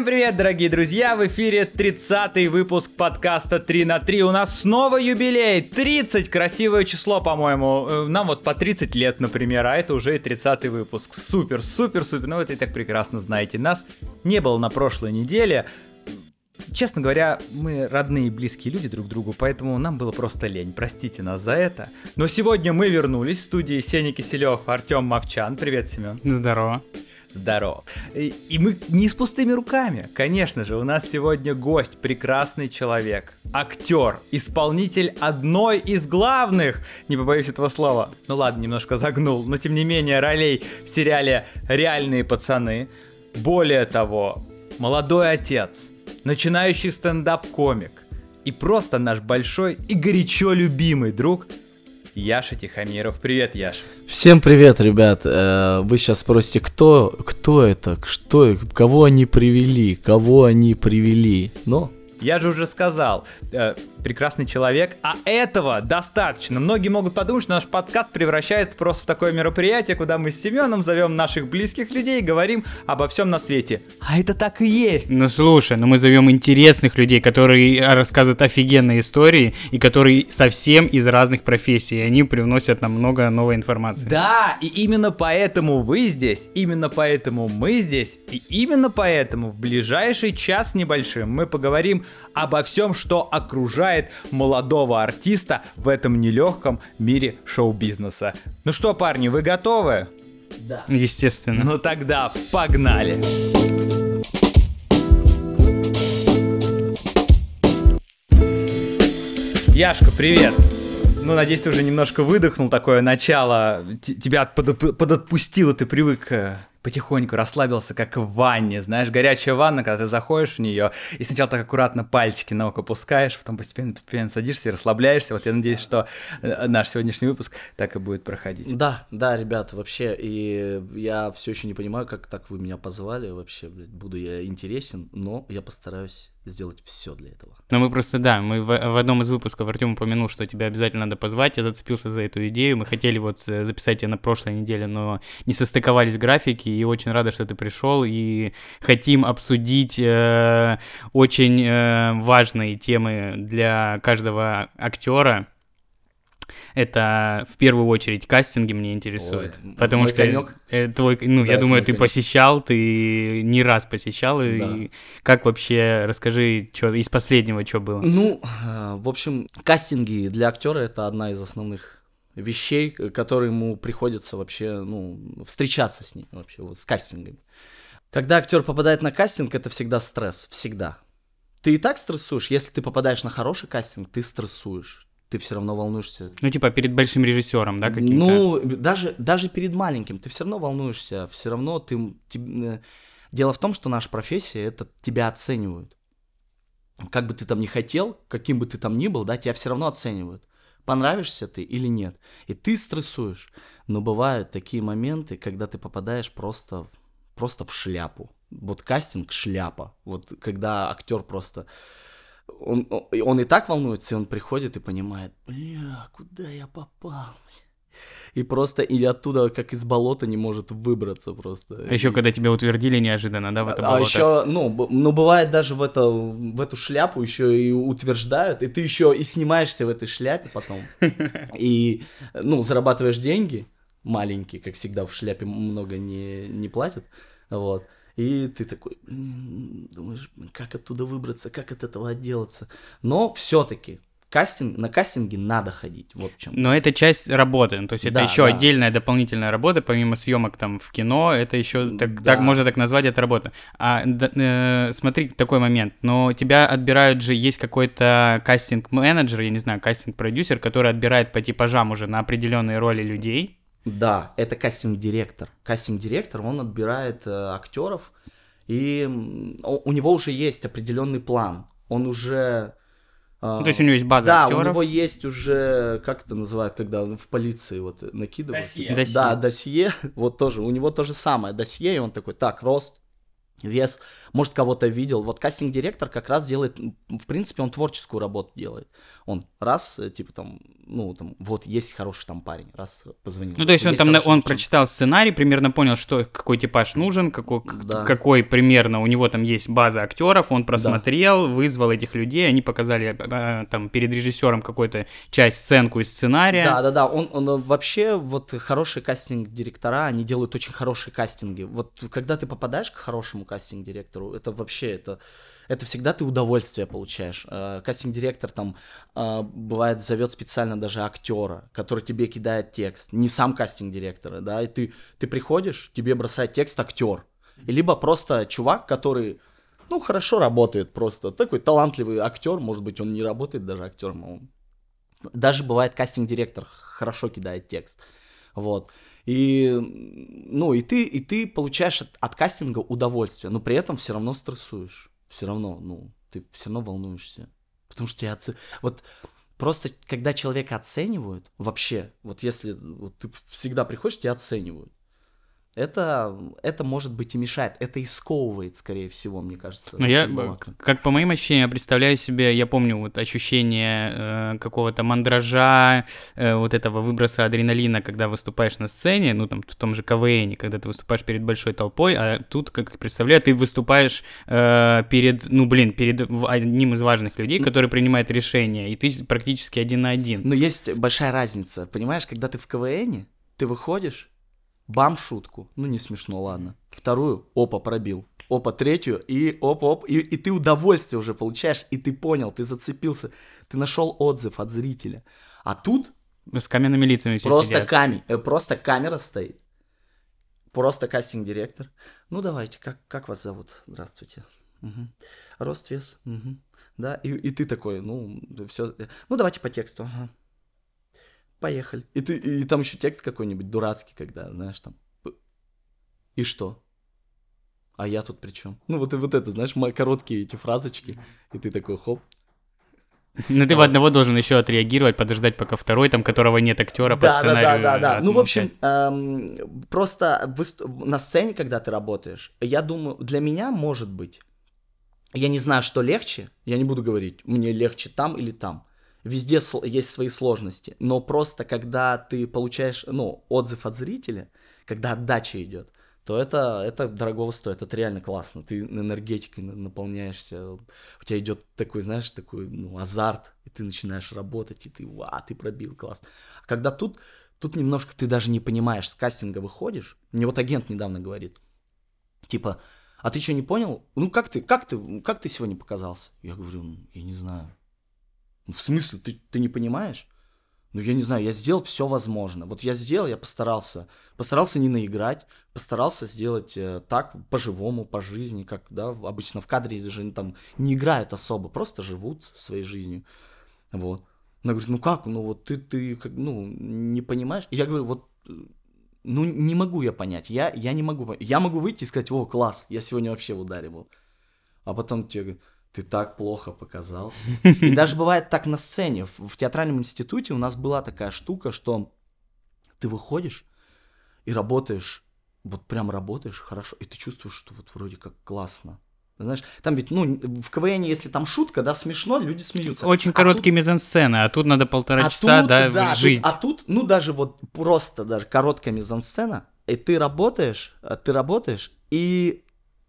Всем привет, дорогие друзья! В эфире 30-й выпуск подкаста 3 на 3. У нас снова юбилей! 30! Красивое число, по-моему. Э, Нам вот по 30 лет, например, а это уже и 30-й выпуск. Супер, супер, супер. Ну, это и так прекрасно знаете. Нас не было на прошлой неделе. Честно говоря, мы родные и близкие люди друг другу, поэтому нам было просто лень. Простите нас за это. Но сегодня мы вернулись в студии Сеня Киселев, Артем Мовчан. Привет, Семен. Здорово. Здорово. И, и мы не с пустыми руками. Конечно же, у нас сегодня гость, прекрасный человек, актер, исполнитель одной из главных, не побоюсь этого слова, ну ладно, немножко загнул, но тем не менее ролей в сериале «Реальные пацаны». Более того, молодой отец, начинающий стендап-комик и просто наш большой и горячо любимый друг Яша Тихомиров. Привет, Яша. Всем привет, ребят. Э, Вы сейчас спросите, кто, кто это, что, кого они привели, кого они привели. Но Я же уже сказал, э, прекрасный человек, а этого достаточно. Многие могут подумать, что наш подкаст превращается просто в такое мероприятие, куда мы с Семеном зовем наших близких людей и говорим обо всем на свете. А это так и есть. Ну слушай, ну мы зовем интересных людей, которые рассказывают офигенные истории и которые совсем из разных профессий. И они привносят нам много новой информации. Да, и именно поэтому вы здесь, именно поэтому мы здесь, и именно поэтому в ближайший час небольшим мы поговорим обо всем, что окружает молодого артиста в этом нелегком мире шоу-бизнеса. Ну что, парни, вы готовы? да. Естественно. Ну тогда погнали! Яшка, привет! Ну, надеюсь, ты уже немножко выдохнул такое начало. Т- тебя подоп- подотпустило, ты привык э, потихоньку, расслабился, как в ванне. Знаешь, горячая ванна, когда ты заходишь в нее, и сначала так аккуратно пальчики на око пускаешь, потом постепенно, постепенно садишься и расслабляешься. Вот я надеюсь, что э, наш сегодняшний выпуск так и будет проходить. Да, да, ребят, вообще, и я все еще не понимаю, как так вы меня позвали, вообще, блядь, буду я интересен, но я постараюсь сделать все для этого. Но мы просто, да, мы в, в одном из выпусков Артем упомянул, что тебя обязательно надо позвать, я зацепился за эту идею, мы хотели вот э, записать тебя на прошлой неделе, но не состыковались графики, и очень рада, что ты пришел, и хотим обсудить э, очень э, важные темы для каждого актера. Это в первую очередь кастинги меня интересуют, Ой, потому что конёк. э, твой, ну Да, я думаю, ты конёк. посещал, ты не раз посещал, и Да. как вообще, расскажи, что из последнего что было? Ну, э, в общем, кастинги для актера это одна из основных вещей, к- которые ему приходится вообще, ну, встречаться с ней вообще, вот с кастингами. Когда актер попадает на кастинг, это всегда стресс, всегда. Ты и так стрессуешь, если ты попадаешь на хороший кастинг, ты стрессуешь, ты все равно волнуешься. Ну, типа перед большим режиссером, да, каким-то? Ну, даже, даже перед маленьким ты все равно волнуешься, все равно ты... теб- э, Дело в том, что наша профессия, это тебя оценивают. Как бы ты там ни хотел, каким бы ты там ни был, да, тебя все равно оценивают. Понравишься ты или нет. И ты стрессуешь. Но бывают такие моменты, когда ты попадаешь просто, просто в шляпу. Вот кастинг шляпа. Вот когда актер просто... Он, он, и так волнуется, и он приходит и понимает, бля, куда я попал? И просто и оттуда, как из болота, не может выбраться просто. А еще когда тебя утвердили неожиданно, да, в это А болото? еще, ну, ну, бывает даже в, это, в эту шляпу еще и утверждают, и ты еще и снимаешься в этой шляпе потом, и, ну, зарабатываешь деньги маленькие, как всегда в шляпе много не, не платят, вот, и ты такой, «Блин, думаешь, как оттуда выбраться, как от этого отделаться, но все-таки кастинг, на кастинге надо ходить, вот в чем. Но это часть работы, ну, то есть это Да, еще да. отдельная дополнительная работа, помимо съемок там в кино, это еще так, Да. так можно так назвать, это работа. А д- э, смотри, такой момент, но тебя отбирают же, есть какой-то кастинг-менеджер, я не знаю, кастинг-продюсер, который отбирает по типажам уже на определенные роли людей. Да, это кастинг-директор. Кастинг-директор, он отбирает э, актеров, и у, у него уже есть определенный план. Он уже... э, Ну, то есть у него есть база да, актеров. у него есть уже, как это называют, когда в полиции вот накидывают. Досье. типа, Досье. Да, досье, вот тоже, у него то же самое, досье, и он такой, так, рост, вес, может, кого-то видел. Вот кастинг-директор как раз делает, в принципе, он творческую работу делает. Он раз, э, типа там, ну, там, вот есть хороший там парень, раз позвонил. Ну, то есть он Есть там, на- хороший он девчонка. прочитал сценарий, примерно понял, что какой типаж нужен, какой, Да. какой примерно у него там есть база актеров, он просмотрел, вызвал этих людей, они показали э, там перед режиссером какую-то часть, сценку из сценария. Да, да, да. Он, он э, вообще вот хорошие кастинг-директора, они делают очень хорошие кастинги. Вот когда ты попадаешь к хорошему кастинг-директору, это вообще это это всегда ты удовольствие получаешь. Э, Кастинг-директор там э, бывает зовет специально даже актера, который тебе кидает текст, не сам кастинг-директор, да, и ты ты приходишь, тебе бросает текст актер, либо просто чувак, который ну хорошо работает просто такой талантливый актер, может быть он не работает даже актером, а он даже бывает кастинг-директор хорошо кидает текст. Вот. И, ну, и ты, и ты получаешь от, от кастинга удовольствие, но при этом все равно стрессуешь. Все равно, ну, ты все равно волнуешься. Потому что тебя оце- Вот просто, когда человека оценивают, вообще, вот если вот ты всегда приходишь, тебя оценивают. Это, это может быть и мешает. Это и сковывает, скорее всего, мне кажется. Но я, как по моим ощущениям, я представляю себе, я помню вот ощущение э, какого-то мандража, э, вот этого выброса адреналина, когда выступаешь на сцене, ну там в том же КВН, когда ты выступаешь перед большой толпой, а тут, как представляю, ты выступаешь э, перед, ну блин, перед одним из важных людей, который принимает решение, и ты практически один на один. Но есть большая разница, понимаешь, когда ты в КВН, ты выходишь, бам шутку, ну не смешно, ладно. Вторую, опа, пробил. Опа, третью, и опа, оп, и, и ты удовольствие уже получаешь, и ты понял, ты зацепился, ты нашел отзыв от зрителя. А тут С каменными лицами все просто сидят. камень, э, просто камера стоит. Просто кастинг-директор. Ну давайте, как, как вас зовут? Здравствуйте. Мгм. Рост, вес. Мгм. Да, и, и ты такой, ну, все. Ну давайте по тексту. Ага. Поехали. И, ты, и там еще текст какой-нибудь дурацкий, когда, знаешь, там. И что? А я тут при чем? Ну, вот, и вот это, знаешь, ма- короткие эти фразочки. И ты такой, хоп. Ну ты в одного должен еще отреагировать, подождать, пока второй, там, которого нет актера по Да, да, да, сценарию. да, да. Ну, в общем, эм, просто на сцене, когда ты работаешь, я думаю, для меня может быть, я не знаю, что легче, я не буду говорить, мне легче там или там. Везде есть свои сложности, но просто когда ты получаешь, ну, отзыв от зрителя, когда отдача идет, то это, это дорогого стоит, это реально классно. Ты энергетикой на- наполняешься, у тебя идет такой, знаешь, такой, ну, азарт, и ты начинаешь работать, и ты, ва, ты пробил, класс. А когда тут, тут немножко ты даже не понимаешь, с кастинга выходишь, мне вот агент недавно говорит, типа, а ты что, не понял? Ну, как ты, как ты, как ты сегодня показался? Я говорю, «Ну, я не знаю. «Ну, В смысле, ты, ты не понимаешь? Ну, я не знаю, я сделал все возможное. Вот я сделал, я постарался. Постарался не наиграть, постарался сделать э, так, по-живому, по жизни, как, да, обычно в кадре же там не играют особо, просто живут своей жизнью. Вот. Она говорит, ну как, ну вот ты, ты, как, ну, не понимаешь? И я говорю, вот, э, ну, не могу я понять, я, я не могу понять. Я могу выйти и сказать, о, класс, я сегодня вообще в ударе был. А потом тебе говорят, ты так плохо показался. И даже бывает так на сцене. В, в театральном институте у нас была такая штука, что ты выходишь и работаешь, вот прям работаешь хорошо, и ты чувствуешь, что вот вроде как классно. Знаешь, там ведь, ну, в КВН, если там шутка, да, смешно, люди смеются. Очень А короткие мизансцены, а тут надо полтора а часа, тут, да, да, тут- жизнь. а тут, ну, даже вот просто даже короткая мизансцена, и ты работаешь, а, ты работаешь, и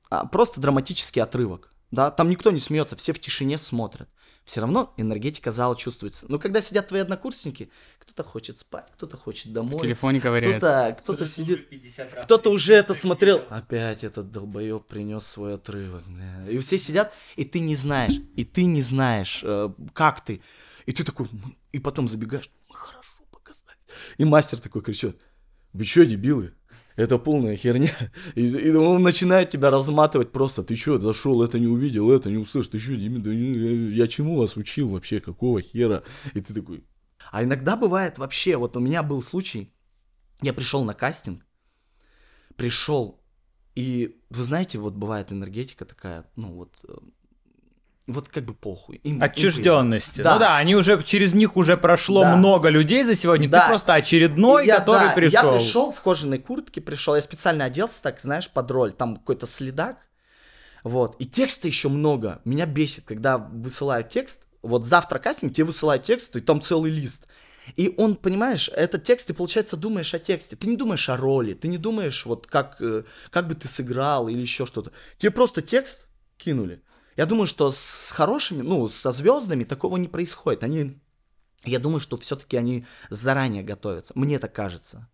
а, просто драматический отрывок, да, там никто не смеется, все в тишине смотрят. Все равно энергетика зала чувствуется. Но когда сидят твои однокурсники, кто-то хочет спать, кто-то хочет домой. В телефоне ковыряется. Кто-то, кто-то сидит, кто-то уже это смотрел. Опять этот долбоеб принес свой отрывок, бля. И все сидят, и ты не знаешь, и ты не знаешь, э, как ты. И ты такой, и потом забегаешь, мы хорошо показали. И мастер такой кричит, вы чё, дебилы? Это полная херня. И, и он начинает тебя разматывать просто. Ты чё, зашел, это не увидел, это не услышал. Ты не- я, я чему вас учил вообще, какого хера? И ты такой... А иногда бывает вообще, вот у меня был случай, я пришел на кастинг, пришел, и вы знаете, вот бывает энергетика такая, ну вот, э, вот как бы похуй. Им- им Отчужденности. Да. Ну да, они уже через них уже прошло Да. много людей за сегодня. Да. Ты просто очередной, Я- который да, пришел. Я пришел в кожаной куртке, пришел, я специально оделся так, знаешь, под роль, там какой-то следак, Вот. И текста еще много. Меня бесит, когда высылают текст. Вот завтра кастинг, тебе высылают текст, и там целый лист. И он, понимаешь, этот текст, ты, получается, думаешь о тексте. Ты не думаешь о роли, ты не думаешь, вот как, э, как бы ты сыграл или еще что-то. Тебе просто текст кинули. Я думаю, что с хорошими, ну, со звездами такого не происходит. Они, я думаю, что все-таки они заранее готовятся. Мне так кажется.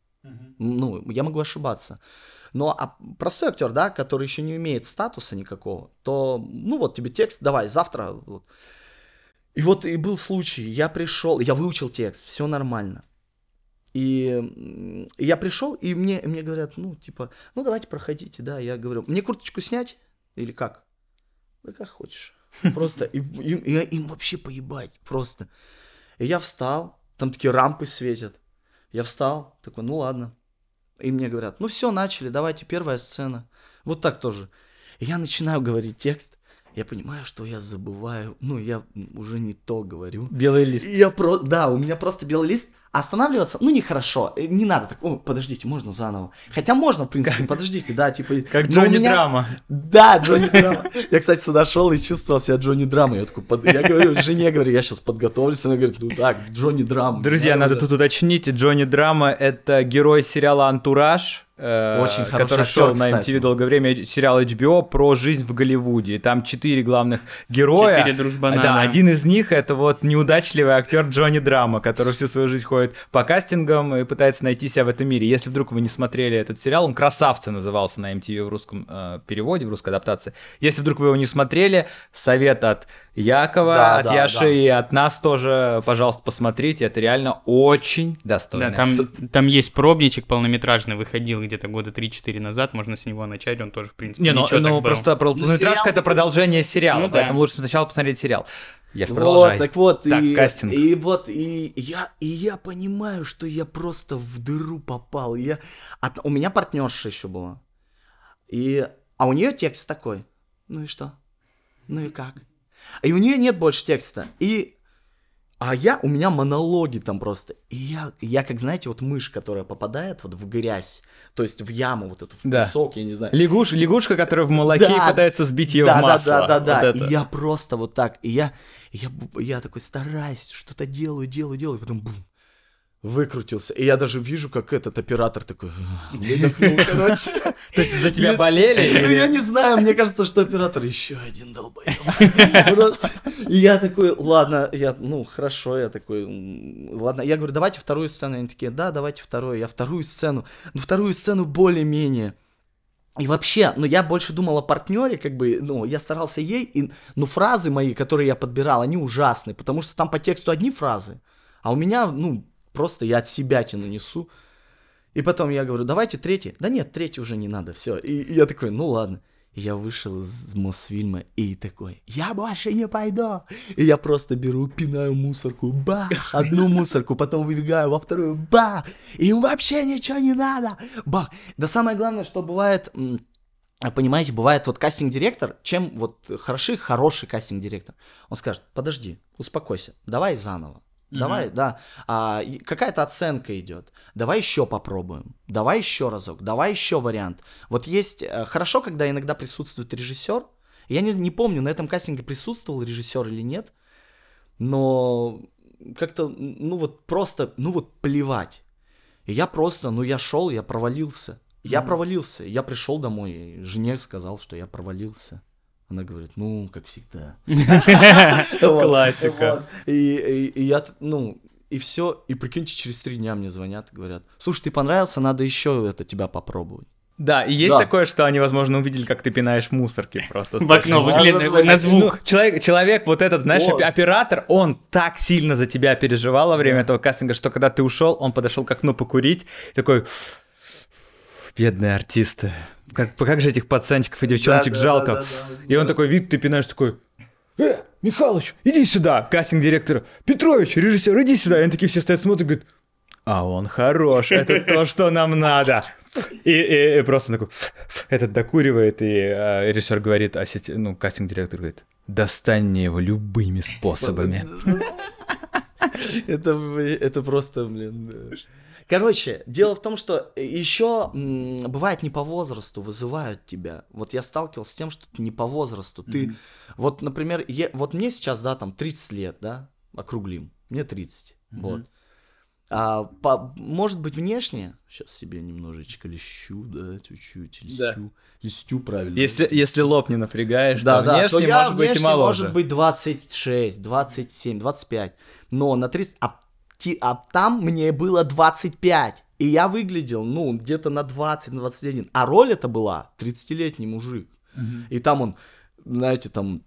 Ну, я могу ошибаться. Но а простой актер, да, который еще не имеет статуса никакого, то, ну вот тебе текст, давай, завтра. Вот. И вот и был случай, я пришел, я выучил текст, все нормально. И я пришел, и мне, мне говорят, ну, типа, ну, давайте проходите, да. Я говорю, мне курточку снять или как? Да как хочешь. Просто, и, и, и, им вообще поебать, просто. И я встал, там такие рампы светят. Я встал, такой, ну ладно. И мне говорят, ну все, начали, давайте, первая сцена. Вот так тоже. И я начинаю говорить текст, я понимаю, что я забываю, ну, я уже не то говорю. Белый лист. И я про... Да, у меня просто белый лист, останавливаться, ну, нехорошо, э, не надо так, о, подождите, можно заново. Хотя можно, в принципе, подождите, да, типа... Как Джонни меня- Драма. Да, Джонни Драма. Я, кстати, сюда шел и чувствовал себя Джонни Драма. Я такой, под- я говорю, жене говорю, я сейчас подготовлюсь. Она говорит, ну так, Джонни Драма. Друзья, надо да. тут уточнить, Джонни Драма — это герой сериала «Антураж», э, Очень хороший который актер, шел на кстати. MTV долгое время, сериал HBO про жизнь в Голливуде. И там четыре главных героя. Четыре дружбана, Да, да. один из них — это вот неудачливый актер Джонни Драма, который всю свою жизнь ходит по кастингам и пытается найти себя в этом мире. Если вдруг вы не смотрели этот сериал, он «Красавцы» назывался на MTV в русском э, переводе, в русской адаптации. Если вдруг вы его не смотрели, совет от Якова, Да, от да, Яши да. и от нас тоже, пожалуйста, посмотрите. Это реально очень достойно. Да, там, там есть пробничек полнометражный, выходил где-то года 3-4 назад, можно с него начать, он тоже, в принципе, Не, ну, ничего ну так был. просто полнометражка сериал- это продолжение сериала, Ну да. поэтому лучше сначала посмотреть сериал. Я Вот, продолжай. так вот, Так, и, кастинг. и вот, и я, и я понимаю, что я просто в дыру попал. Я, от- у меня партнерша еще была. И, а у нее текст такой. Ну и что? Ну и как? И у нее нет больше текста. И а я, у меня монологи там просто. И я, я как, знаете, вот мышь, которая попадает вот в грязь, то есть в яму вот эту, в Да. песок, я не знаю. Лягуш, лягушка, которая в молоке Да. пытается сбить ее да, в масло. Да, да, да, да. Вот это. И я просто вот так. И я, я, я такой стараюсь, что-то делаю, делаю, делаю, и потом бум, выкрутился. И я даже вижу, как этот оператор такой выдохнул, короче. То есть за тебя болели? Ну, Я не знаю, мне кажется, что оператор еще один. Просто. И я такой, ладно, я, ну, хорошо, я такой, ладно. Я говорю, давайте вторую сцену. Они такие, да, давайте вторую. Я вторую сцену. Ну, вторую сцену более-менее. И вообще, ну, я больше думал о партнере, как бы, ну, я старался ей, и, ну, фразы мои, которые я подбирал, они ужасные, потому что там по тексту одни фразы, а у меня, ну, просто я от себя тяну несу. И потом я говорю, давайте третий. Да нет, третий уже не надо, все. И, и я такой, ну ладно. И я вышел из Мосфильма и такой, я больше не пойду. И я просто беру, пинаю мусорку, ба, одну мусорку, потом выбегаю во вторую, ба, им вообще ничего не надо, бах. Да самое главное, что бывает, понимаете, бывает вот кастинг-директор, чем вот хороший, хороший кастинг-директор, он скажет, подожди, успокойся, давай заново. Давай, да. А, какая-то оценка идет. Давай еще попробуем. Давай еще разок. Давай еще вариант. Вот есть э, хорошо, когда иногда присутствует режиссер. Я не, не помню, на этом кастинге присутствовал режиссер или нет. Но как-то, ну вот просто, ну вот плевать. И я просто, ну я шел, я провалился. Я провалился. Я пришел домой, жене сказал, что я провалился. Она говорит, ну, как всегда. Классика. И, я, ну, и все. И прикиньте, через три дня мне звонят и говорят, слушай, ты понравился, надо еще это тебя попробовать. Да, и есть Да. такое, что они, возможно, увидели, как ты пинаешь мусорки просто. В окно выглядит на Ну, звук. человек, человек, вот этот, знаешь, оператор, он так сильно за тебя переживал во время этого кастинга, что когда ты ушел, он подошел к окну покурить, такой, бедные артисты, как, как же этих пацанчиков и девчоночек Да, да, жалко. да, да, да. И он такой, вид, ты пинаешь, такой, э, Михалыч, иди сюда, кастинг-директор, Петрович, режиссер, иди сюда. И они такие все стоят, смотрят, говорят, а он хорош, это то, что нам надо. И, и- и просто такой, этот докуривает, и э, режиссер говорит, ассист- ну, кастинг-директор говорит, достань мне его любыми способами. Это, это просто, блин. Короче, дело в том, что еще м, бывает не по возрасту вызывают тебя. Вот я сталкивался с тем, что не по возрасту. Ты, вот, например, е- вот мне сейчас, да, там 30 лет, да, округлим. Мне 30, вот. А, по- может быть, внешне, сейчас себе немножечко лещу, да, чуть-чуть, листю, Да. листю правильно. Если, если лоб не напрягаешь, Да, да, внешне то я может быть и внешне моложе. может быть 26, 27, 25. Но на 30... А, а там мне было 25. И я выглядел, ну, где-то на 20, на 21. А роль это была 30-летний мужик. И там он, знаете, там...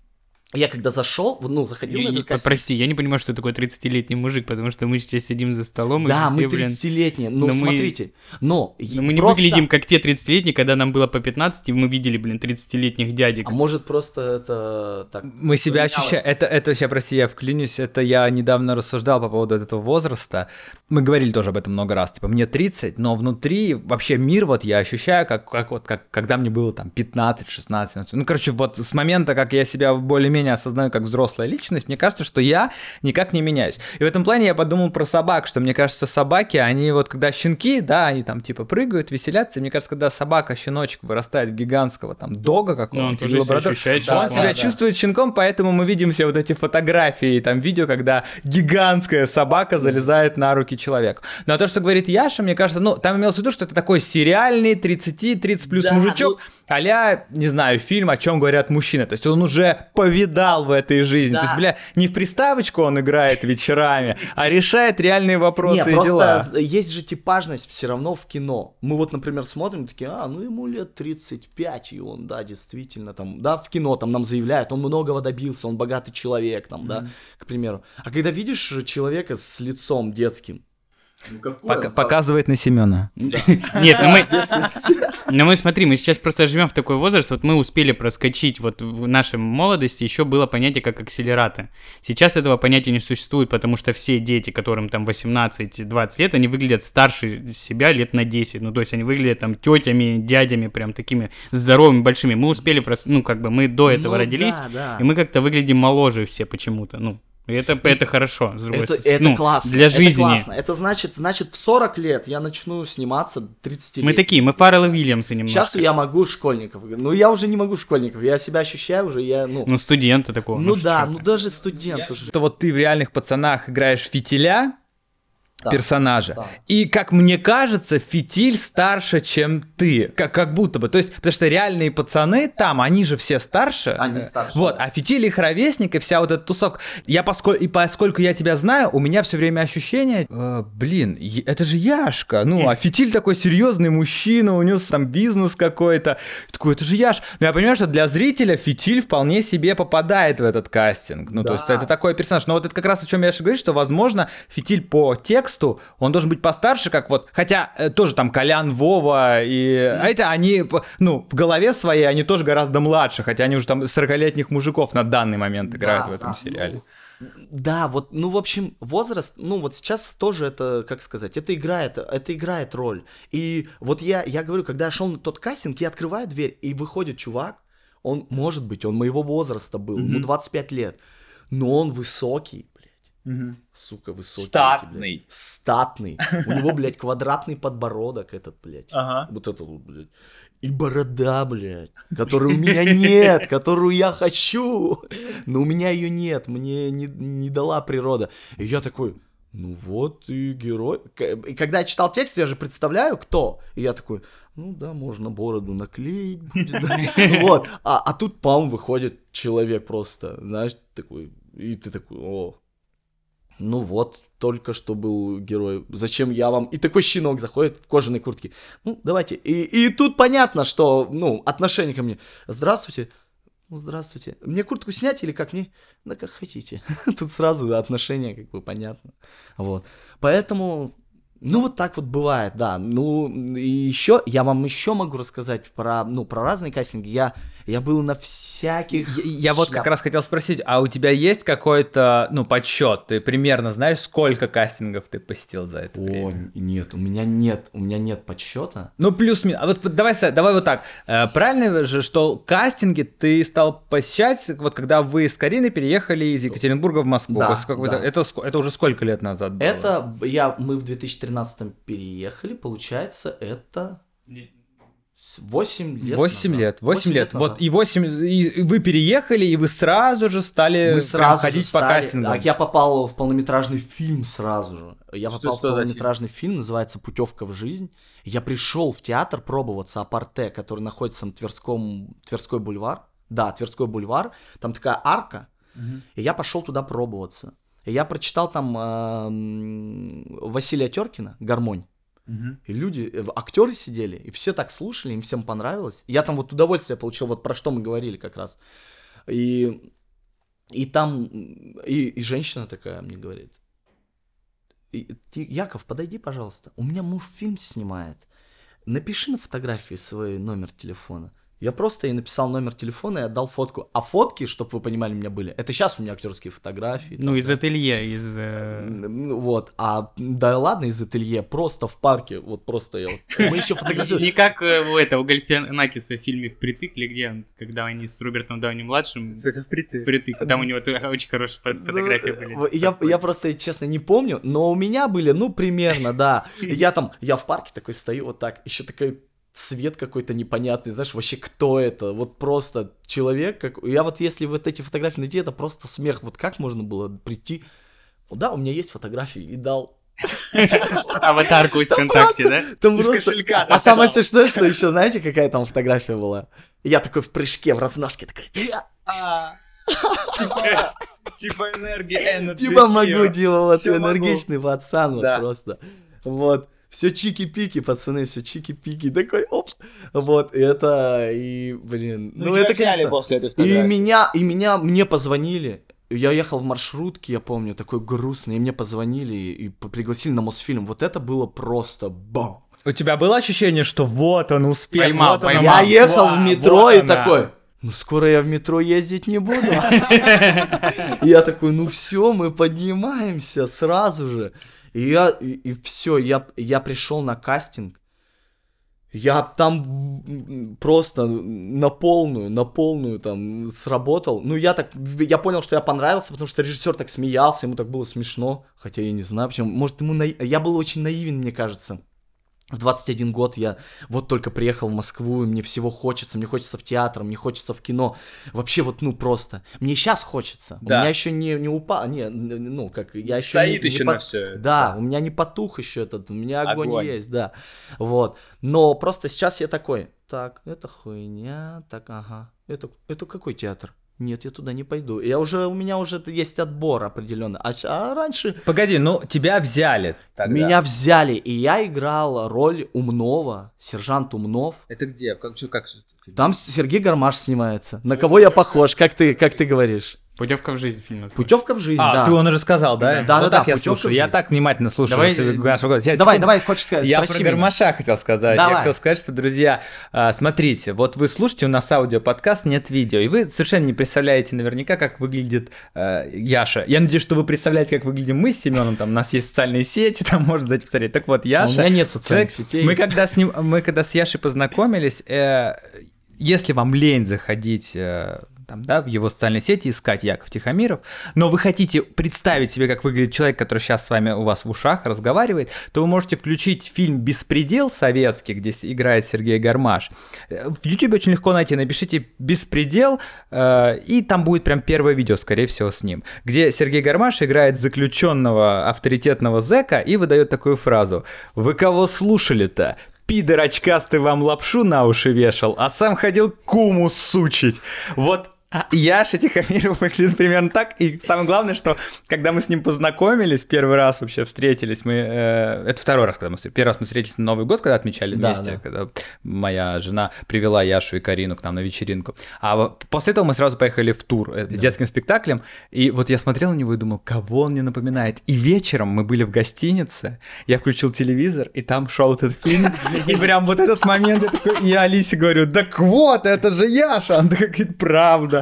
Я когда зашел, ну, заходил И- на и- этот кастинг, Прости, я не понимаю, что такое 30-летний мужик, потому что мы сейчас сидим за столом, и Да, все, мы блин, 30-летние. Ну, но мы- смотрите. Но, но мы не просто- выглядим как те 30-летние, когда нам было по 15, и мы видели, блин, 30-летних дядек. А может просто это так... Мы себя ощущаем. Это, это, сейчас, прости, я вклинюсь. Это я недавно рассуждал по поводу этого возраста. Мы говорили тоже об этом много раз. Типа, мне 30, но внутри вообще мир вот я ощущаю, как, как вот, как, когда мне было там 15, 16, 17. Ну, короче, вот с момента, как я себя более-менее осознаю как взрослая личность, мне кажется, что я никак не меняюсь. И в этом плане я подумал про собак, что мне кажется, собаки, они вот когда щенки, да, они там типа прыгают, веселятся. И мне кажется, когда собака, щеночек вырастает в гигантского там дога Ну, он какого-нибудь, лабрадора, ощущает он себя да. чувствует щенком, поэтому мы видим все вот эти фотографии, там видео, когда гигантская собака залезает на руки человека. Но то, что говорит Яша, мне кажется, ну, там имелось в виду, что это такой сериальный 30-30 плюс Да, мужичок, а не знаю, фильм, о чем говорят мужчины. То есть он уже повидал в этой жизни. То Да. есть, бля, не в приставочку он играет вечерами, а решает реальные вопросы Не, и просто дела. есть же типажность все равно в кино. Мы вот, например, смотрим, такие, а, ну ему лет 35, и он, да, действительно, там, да, в кино там нам заявляют, он многого добился, он богатый человек, там, да, к примеру. А когда видишь человека с лицом детским, ну показывает на Семена. Нет, ну мы, ну мы смотри, мы сейчас просто живем в такой возраст, вот мы успели проскочить, вот в нашей молодости еще было понятие как акселераты. Сейчас этого понятия не существует, потому что все дети, которым там 18-20 лет, они выглядят старше себя лет на 10, ну то есть они выглядят там тетями, дядями, прям такими здоровыми, большими. Мы успели, прос... ну как бы мы до этого Ну родились, да, да. и мы как-то выглядим моложе все почему-то, ну. И это, это хорошо, с другой Это, стороны. это Ну, классно. Для это жизни. классно. Это значит, значит, в 40 лет я начну сниматься 30 лет. Мы такие, мы Фарреллы Уильямсы немножко. Сейчас я могу школьников. Ну, я уже не могу школьников. Я себя ощущаю уже, я, ну... Ну, студента такого. ну, да, чё ну даже студент уже. Что вот ты в реальных пацанах играешь фитиля, Да. персонажа. Да. И, как мне кажется, фитиль старше, чем ты. Как, как будто бы. То есть, потому что реальные пацаны там, они же все старше. Они старше, Вот, да. а фитиль их ровесник, и вся вот эта тусовка. Я поскольку, и поскольку я тебя знаю, у меня все время ощущение, э, блин, это же Яшка. Ну, а фитиль такой серьезный мужчина, у него там бизнес какой-то. Такой, это же Яш. Но я понимаю, что для зрителя фитиль вполне себе попадает в этот кастинг. Ну, то Да. есть, это такой персонаж. Но вот это как раз о чем Яша говорит, что, возможно, фитиль по тексту, он должен быть постарше, как вот, хотя э, тоже там Колян, Вова и... А это они, ну, в голове своей они тоже гораздо младше, хотя они уже там 40-летних мужиков на данный момент играют Да, в этом да, сериале. ну, Да, вот, ну, в общем, возраст, ну, вот сейчас тоже это, как сказать, это играет, это играет роль. И вот я, я говорю, когда я шел на тот кастинг, я открываю дверь, и выходит чувак, он, может быть, он моего возраста был, ему 25 лет, но он высокий, блядь. Сука, высокий. Статный. эти, блядь. Статный. У него, блядь, квадратный подбородок этот, блядь. Ага. Вот это вот, блядь. И борода, блядь, которой у меня нет, которую я хочу, но у меня ее нет, мне не, не дала природа. И я такой, ну вот и герой. И когда я читал текст, я же представляю, кто. И я такой, ну да, можно бороду наклеить. будет, да». Вот. А, а тут, по выходит человек просто, знаешь, такой, и ты такой, о, ну вот, только что был герой. Зачем я вам? И такой щенок заходит в кожаной куртке. Ну, давайте. И, и тут понятно, что, ну, отношение ко мне. Здравствуйте. Ну, здравствуйте. Мне куртку снять или как мне? Да как хотите. Тут сразу отношение как бы понятно. Вот. Поэтому, ну, вот так вот бывает, да. Ну, и еще, я вам еще могу рассказать про, ну, про разные кастинги. Я, я был на всяких... Я, я вот как раз хотел спросить, а у тебя есть какой-то, ну, подсчет? Ты примерно знаешь, сколько кастингов ты посетил за это О, время? нет, у меня нет, у меня нет подсчета. Ну, плюс-минус. А вот давай, давай вот так. Э, Правильно же, что кастинги ты стал посещать, вот когда вы с Кариной переехали из Екатеринбурга в Москву? Да, да. Это, это уже сколько лет назад было? Это я, мы в 2013 тринадцатом переехали, получается, это 8 лет 8 назад. лет, 8 лет. назад. Вот и 8, и вы переехали, и вы сразу же стали мы сразу же ходить по стали- кастингам. А я попал в полнометражный фильм сразу же. Я Что- попал что в полнометражный фильм? называется «Путевка в жизнь». Я пришел в театр пробоваться Апарте, который находится на Тверском, Тверской бульвар. Да, Тверской бульвар. Там такая арка. И я пошел туда пробоваться. И я прочитал там эм, Василия Теркина «Гармонь». Мгм. И люди, э, актеры сидели, и все так слушали, им всем понравилось. Я там вот удовольствие получил, вот про что мы говорили как раз. И, и там, и, и женщина такая мне говорит, «И- ты, Яков, подойди, пожалуйста, у меня муж фильм снимает, напиши на фотографии свой номер телефона. Я просто ей написал номер телефона и отдал фотку. А фотки, чтобы вы понимали, у меня были. Это сейчас у меня актерские фотографии. Ну, там, из да. ателье, из... э, Ну, Вот, а да ладно, из ателье, просто в парке, вот просто я вот. Мы еще фотографируем. Не как э, у этого Гальфианакиса в фильме «Впритык», или где он, когда они с Робертом Дауни-младшим Это впритык. «Впритык», там у него очень хорошие фото- фотографии были. Ну, Я, я просто, честно, не помню, но у меня были, ну, примерно, да. Я там, я в парке такой стою вот так, еще такой цвет какой-то непонятный, знаешь, вообще кто это? Вот просто человек, как... Я вот если вот эти фотографии найти, это просто смех. Вот как можно было прийти? Да, у меня есть фотографии, и дал. Аватарку из ВКонтакте, да? Там Из кошелька, А самое смешное, что еще, знаете, какая там фотография была? Я такой в прыжке, в разножке, такой, «Я!» Типа энергия, энергия. типа могу, типа вот энергичный пацан, вот просто. Вот. Все чики-пики, пацаны, все чики-пики. Такой, оп. Вот, и это, и, блин. Ну, это, конечно. после этой И меня, и меня, мне позвонили. Я ехал в маршрутке, я помню, такой грустный, и мне позвонили и пригласили на Мосфильм. Вот это было просто бам. У тебя было ощущение, что вот он успех, Поймал, вот поймал. Я ехал в метро вот и она. такой, ну скоро я в метро ездить не буду. И я такой, ну все, мы поднимаемся сразу же. И я, и, все, я, я пришел на кастинг. Я там просто на полную, на полную там сработал. Ну, я так, я понял, что я понравился, потому что режиссер так смеялся, ему так было смешно. Хотя я не знаю, почему. Может, ему наи- Я был очень наивен, мне кажется. В 21 год я вот только приехал в Москву, и мне всего хочется, мне хочется в театр, мне хочется в кино. Вообще вот, ну, просто. Мне сейчас хочется. Да. У меня еще не, не упал, не, н- ну, как, я еще Стоит не, еще не на под- все. Да, у меня не потух еще этот, у меня огонь, Огонь. есть, да. Вот. Но просто сейчас я такой, так, это хуйня, так, ага. Это, это какой театр? Нет, я туда не пойду. Я уже, у меня уже есть отбор определенно. А, а раньше Погоди, ну тебя взяли тогда. меня взяли, и я играл роль умного, сержант Умнов. Это где? Как, что, как? Там Сергей Гармаш снимается. На кого я похож, как ты, как ты говоришь? Путевка в жизнь фильм называется. Путевка в жизнь, А, да. ты он уже сказал, да? Да, Вот да, так да, я «Путёвка слушаю. в Я жизнь». так внимательно слушаю. Давай, нашего. Сейчас, Давай, секунду. давай, хочешь сказать, Я про меня. Гармаша хотел сказать. Я Давай. хотел сказать, что, друзья, а, смотрите, вот вы слушаете, у нас аудиоподкаст, нет видео, и вы совершенно не представляете наверняка, как выглядит э, Яша. Я надеюсь, что вы представляете, как выглядим мы с Семеном, там у нас есть социальные сети, там можно зайти посмотреть. Так вот, А У Яша... меня нет социальных Человек- сетей. Мы когда с ним, мы когда с Яшей познакомились, э, если вам лень заходить э, там, да, в его социальные сети, искать Яков Тихомиров, но вы хотите представить себе, как выглядит человек, который сейчас с вами у вас в ушах разговаривает, то вы можете включить фильм «Беспредел» советский, где играет Сергей Гармаш. Э, В YouTube очень легко найти, напишите «Беспредел», э, и там будет прям первое видео, скорее всего, с ним, где Сергей Гармаш играет заключенного авторитетного зэка и выдает такую фразу «Вы кого слушали-то? Пидор очкастый вам лапшу на уши вешал, а сам ходил куму сучить». Вот Яша Тихомиров выглядит примерно так. И самое главное, что когда мы с ним познакомились, первый раз вообще встретились, мы... э, это второй раз, когда мы. Первый раз мы встретились на Новый год, когда отмечали Да, вместе, да. когда моя жена привела Яшу и Карину к нам на вечеринку. А вот после этого мы сразу поехали в тур э, с детским спектаклем. И вот я смотрел на него и думал, кого он мне напоминает. И вечером мы были в гостинице, я включил телевизор, и там шел этот фильм. И прям вот этот момент, я, Алисе говорю, так вот, это же Яша. Она такая, говорит,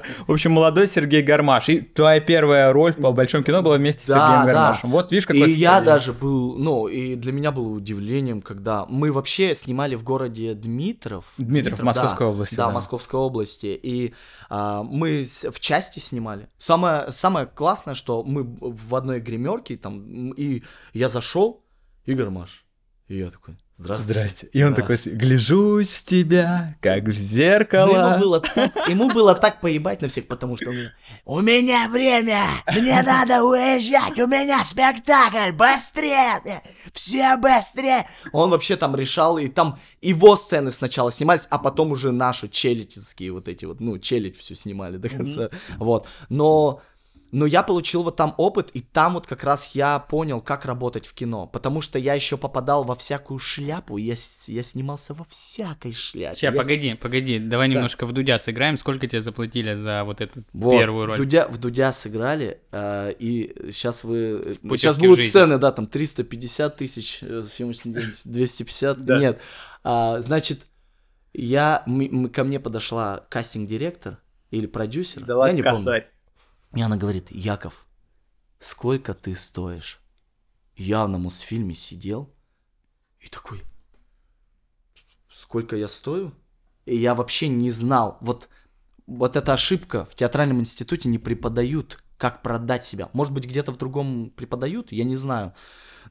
правда. В общем, молодой Сергей Гармаш. И твоя первая роль в большом кино была вместе с Да, Сергеем да. Гармашем. Вот видишь, какой И я даже был, ну, и для меня было удивлением, когда мы вообще снимали в городе Дмитров. Дмитров, да, Московской области, Да, да. Московской области. И а, мы в части снимали. Самое, самое классное, что мы в одной гримерке, там, и я зашел, Игорь Маш. И я такой, здравствуйте. Здрасте. И он Да. такой, гляжусь в тебя, как в Ну, зеркало. ему, было так, ему было так поебать на всех, потому что он говорит, у меня время, мне надо уезжать, у меня спектакль, быстрее, все быстрее. Он вообще там решал, и там его сцены сначала снимались, а потом уже наши челитинские вот эти вот, ну, челить все снимали до конца, вот. Но, но я получил вот там опыт, и там вот как раз я понял, как работать в кино, потому что я еще попадал во всякую шляпу, я, я снимался во всякой шляпе. Сейчас, Я погоди, погоди, давай Да. немножко в Дудя сыграем. Сколько тебе заплатили за вот эту Вот, первую роль? Дудя, в Дудя сыграли, э, и сейчас вы... Путевки Сейчас будут жизнь. сцены, да, там 350 тысяч э, съемочный день, 250, Да. нет. А, значит, я, м- ко мне подошла кастинг-директор или продюсер, я не помню. И она говорит, Яков, сколько ты стоишь? Я на Мосфильме сидел и такой, сколько я стою? И я вообще не знал. Вот, вот эта ошибка в театральном институте не преподают, как продать себя. Может быть, где-то в другом преподают, я не знаю.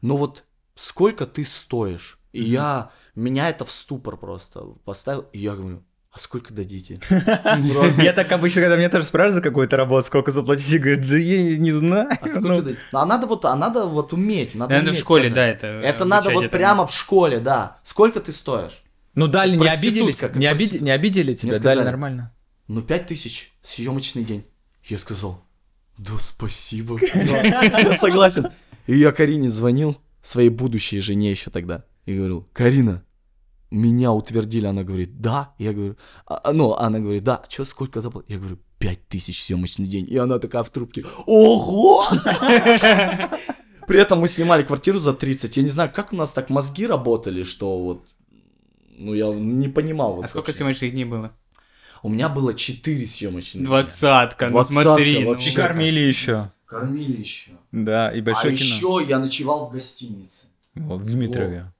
Но вот сколько ты стоишь? И я, меня это в ступор просто поставил, и я говорю, а сколько дадите? Я так обычно, когда меня тоже спрашивают за какую-то работу, сколько заплатить, я говорю, да я не знаю. А сколько Ну, дадите? А надо вот, а надо вот уметь. Надо, в школе, да, это. Это надо вот прямо в школе, да. Сколько ты стоишь? Ну дали, не Проститутка, обидели, как не, обиди- не обидели тебя, дали нормально. Ну, пять тысяч, съемочный день. Я сказал, да спасибо. Я согласен. И я Карине звонил, своей будущей жене еще тогда, и говорил, Карина, меня утвердили, она говорит, да. Я говорю, «А, а, ну, она говорит, да, что, сколько заплатил? Я говорю, пять тысяч съемочный день. И она такая в трубке, ого! При этом мы снимали квартиру за 30. Я не знаю, как у нас так мозги работали, что вот, ну, я не понимал. Вот А сколько съемочных дней было? У меня было 4 съемочных. Двадцатка, ну Двадцатка, смотри. ну. вообще. И кормили еще. Кормили еще. Да, и А большое кино. еще я ночевал в гостинице. В Дмитрове.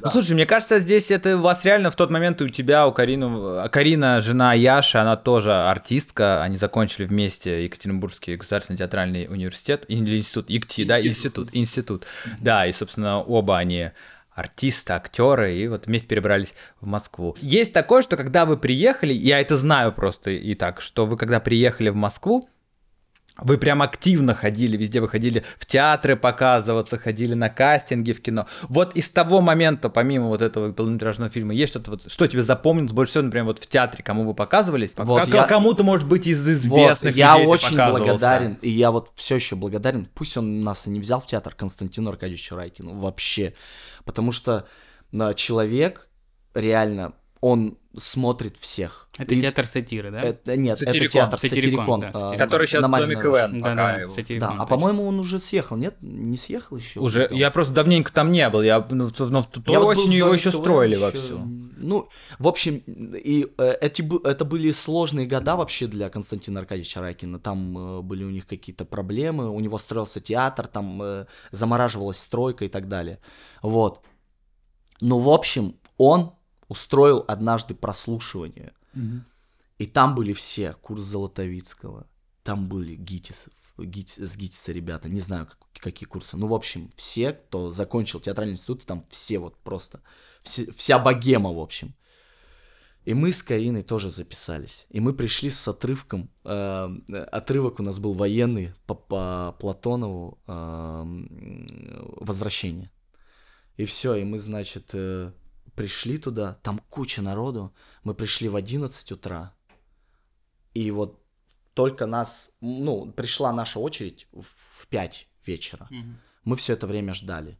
Ну, Да. слушай, мне кажется, здесь это у вас реально в тот момент у тебя, у Карины, а Карина, жена Яши, она тоже артистка, они закончили вместе Екатеринбургский государственный театральный университет, или институт, ИКТИ, да, Институт, институт, институт, да, и, собственно, оба они артисты, актеры, и вот вместе перебрались в Москву. Есть такое, что когда вы приехали, я это знаю просто и так, что вы когда приехали в Москву, вы прям активно ходили, везде вы ходили в театры показываться, ходили на кастинги в кино. Вот из того момента, помимо вот этого полнометражного фильма, есть что-то вот, что тебе запомнилось больше всего, например, вот в театре, кому вы показывались? Вот, Как- я- Кому-то, может быть, из Вот, известных я людей ты очень благодарен, и я вот все еще благодарен. Пусть он нас и не взял в театр Константину Аркадьевичу Райкину вообще, потому что на человек реально он смотрит всех. Это И театр сатиры, да? это- нет, это Сатирикон. театр Сатирикон, Сатирикон, да, а, Сатирикон. Который сейчас на в Доме. КВН Да, да, сатирикон, Да, а по-моему он уже съехал, нет? Не съехал еще? Уже, я просто давненько там не был, я, ну, в- но в той Я осенью его еще строили ещё, вовсю. Ну, в общем, и э, эти, это были сложные года вообще для Константина Аркадьевича Райкина. Там э, были у них какие-то проблемы, у него строился театр, там э, замораживалась стройка и так далее. Вот. Ну, в общем, он устроил однажды прослушивание. И там были все, курс Золотовицкого, там были Гитисов, Гит- с Гитиса ребята, не знаю, как- какие курсы. Ну, в общем, все, кто закончил театральный институт, там все вот просто, все- вся богема, в общем. И мы с Кариной тоже записались. И мы пришли с отрывком. э, отрывок у нас был военный по, по Платонову э, «Возвращение». И все, и мы, значит, э, пришли туда, там куча народу. Мы пришли в 11 утра. И вот только нас, ну, пришла наша очередь в, в 5 вечера. Мгм. Мы все это время ждали.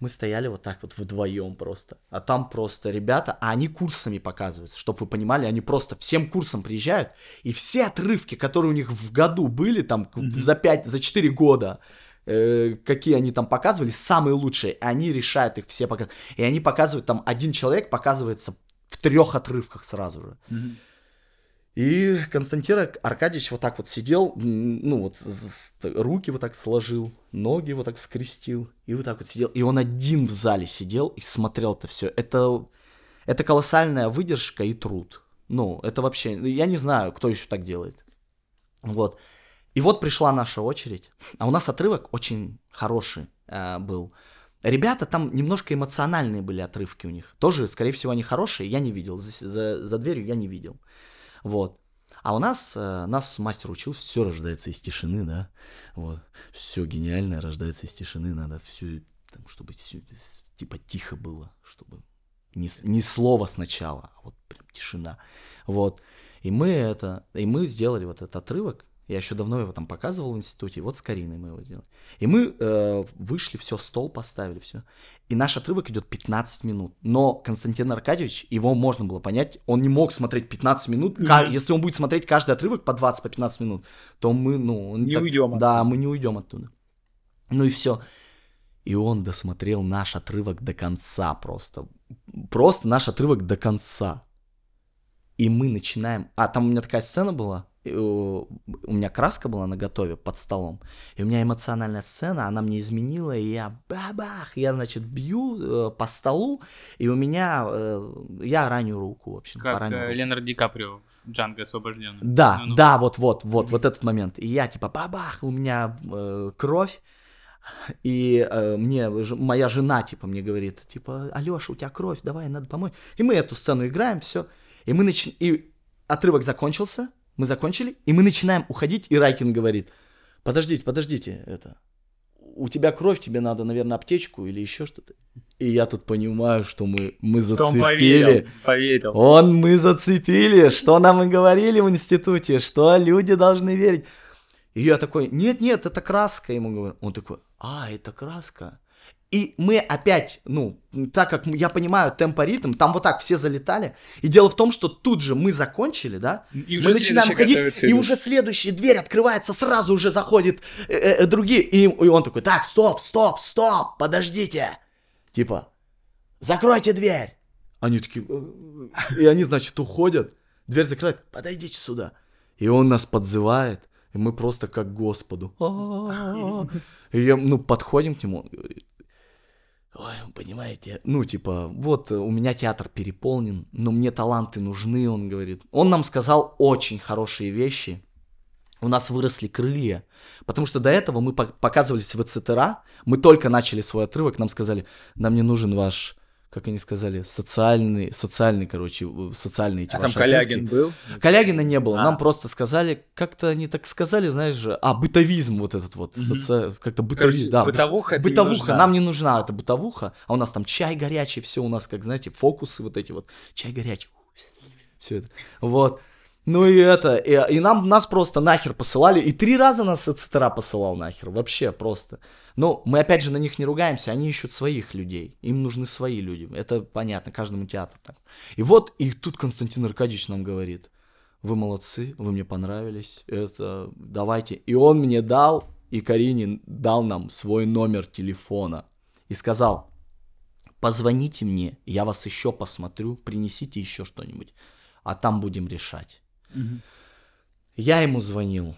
Мы стояли вот так вот вдвоем просто. А там просто ребята, а они курсами показываются, чтобы вы понимали, они просто всем курсом приезжают, и все отрывки, которые у них в году были, там, за 5, за 4 года, э, какие они там показывали, самые лучшие, они решают их все показывать. И они показывают, там, один человек показывается в трех отрывках сразу же. И Константин Ар- Аркадьевич вот так вот сидел, ну вот руки вот так сложил, ноги вот так скрестил, и вот так вот сидел. И он один в зале сидел и смотрел это все. Это, это колоссальная выдержка и труд. Ну, это вообще, ну, я не знаю, кто еще так делает. Вот. И вот пришла наша очередь. А у нас отрывок очень хороший э, был. ребята там немножко эмоциональные были отрывки у них. Тоже, скорее всего, они хорошие, я не видел. За, за, за дверью я не видел. Вот. А у нас, э, нас мастер учил, все рождается из тишины, да. Вот. Все гениальное рождается из тишины, надо все, там, чтобы все типа тихо было, чтобы ни, ни слова сначала, а вот прям тишина. Вот. И мы это, и мы сделали вот этот отрывок, я еще давно его там показывал в институте, вот с Кариной мы его сделали. И мы э, вышли, все, стол поставили, все. И наш отрывок идет 15 минут. Но Константин Аркадьевич, его можно было понять, он не мог смотреть 15 минут. Mm-hmm. Если он будет смотреть каждый отрывок по 20, по 15 минут, то мы, ну... Не так, уйдем оттуда. Да, мы не уйдем оттуда. Ну и все. И он досмотрел наш отрывок до конца просто. Просто наш отрывок до конца. И мы начинаем... А, там у меня такая сцена была, у меня краска была на готове под столом, и у меня эмоциональная сцена, она мне изменила, и я бабах, я, значит, бью э, по столу, и у меня, э, я раню руку, в общем. Как пораню э, руку. Леонардо Ди Каприо в Джанго освобожденный. Да, Ну-ну. да, вот, вот, вот, вот этот момент. И я типа бабах, у меня э, кровь, и э, мне ж- моя жена типа мне говорит, типа, Алёша, у тебя кровь, давай, надо помочь. И мы эту сцену играем, все. И мы нач... и отрывок закончился, мы закончили, и мы начинаем уходить, и Райкин говорит, подождите, подождите, это, у тебя кровь, тебе надо, наверное, аптечку или еще что-то. И я тут понимаю, что мы, мы Что он зацепили. поверил, поверил. Он мы зацепили, что нам и говорили в институте, что люди должны верить. И я такой, нет-нет, это краска, ему говорю. Он такой, а, это краска. И мы опять, ну, так как я понимаю темпоритм, там вот так все залетали. И дело в том, что тут же мы закончили, да? И мы начинаем ходить, и уже следующая дверь открывается, сразу уже заходит э, э, другие. И, и он такой, так, стоп, стоп, стоп, подождите. Типа, закройте дверь. Они такие, «Э, э». и они, значит, уходят, дверь закрывают, подойдите сюда. И он нас подзывает, и мы просто как Господу. И я, ну, подходим к нему, Ой, понимаете, ну, типа, вот э, у меня театр переполнен, но мне таланты нужны, он говорит. Он нам сказал очень хорошие вещи. У нас выросли крылья, потому что до этого мы по- показывались в ЦТРА, мы только начали свой отрывок, нам сказали, нам не нужен ваш, как они сказали, социальный, социальный, короче, социальные эти А там ваши Калягин отрывки». был? Калягина не было, А. нам просто сказали, как-то они так сказали, знаешь же, а, бытовизм вот этот вот, Мгм. соци- как-то Короче, бытовизм, да, бытовуха не бытовуха, нужна. нам не нужна эта бытовуха, а у нас там чай горячий, все у нас, как знаете, фокусы вот эти вот, чай горячий, все это, вот. Ну и это, и, и нам, нас просто нахер посылали, и три раза нас ЦТРА посылал нахер, вообще просто. Ну, мы опять же на них не ругаемся, они ищут своих людей, им нужны свои люди, это понятно, каждому театру так. И вот, и тут Константин Аркадьевич нам говорит, вы молодцы, вы мне понравились, это, давайте. И он мне дал, и Карине дал нам свой номер телефона и сказал, позвоните мне, я вас еще посмотрю, принесите еще что-нибудь, а там будем решать. Мгм. Я ему звонил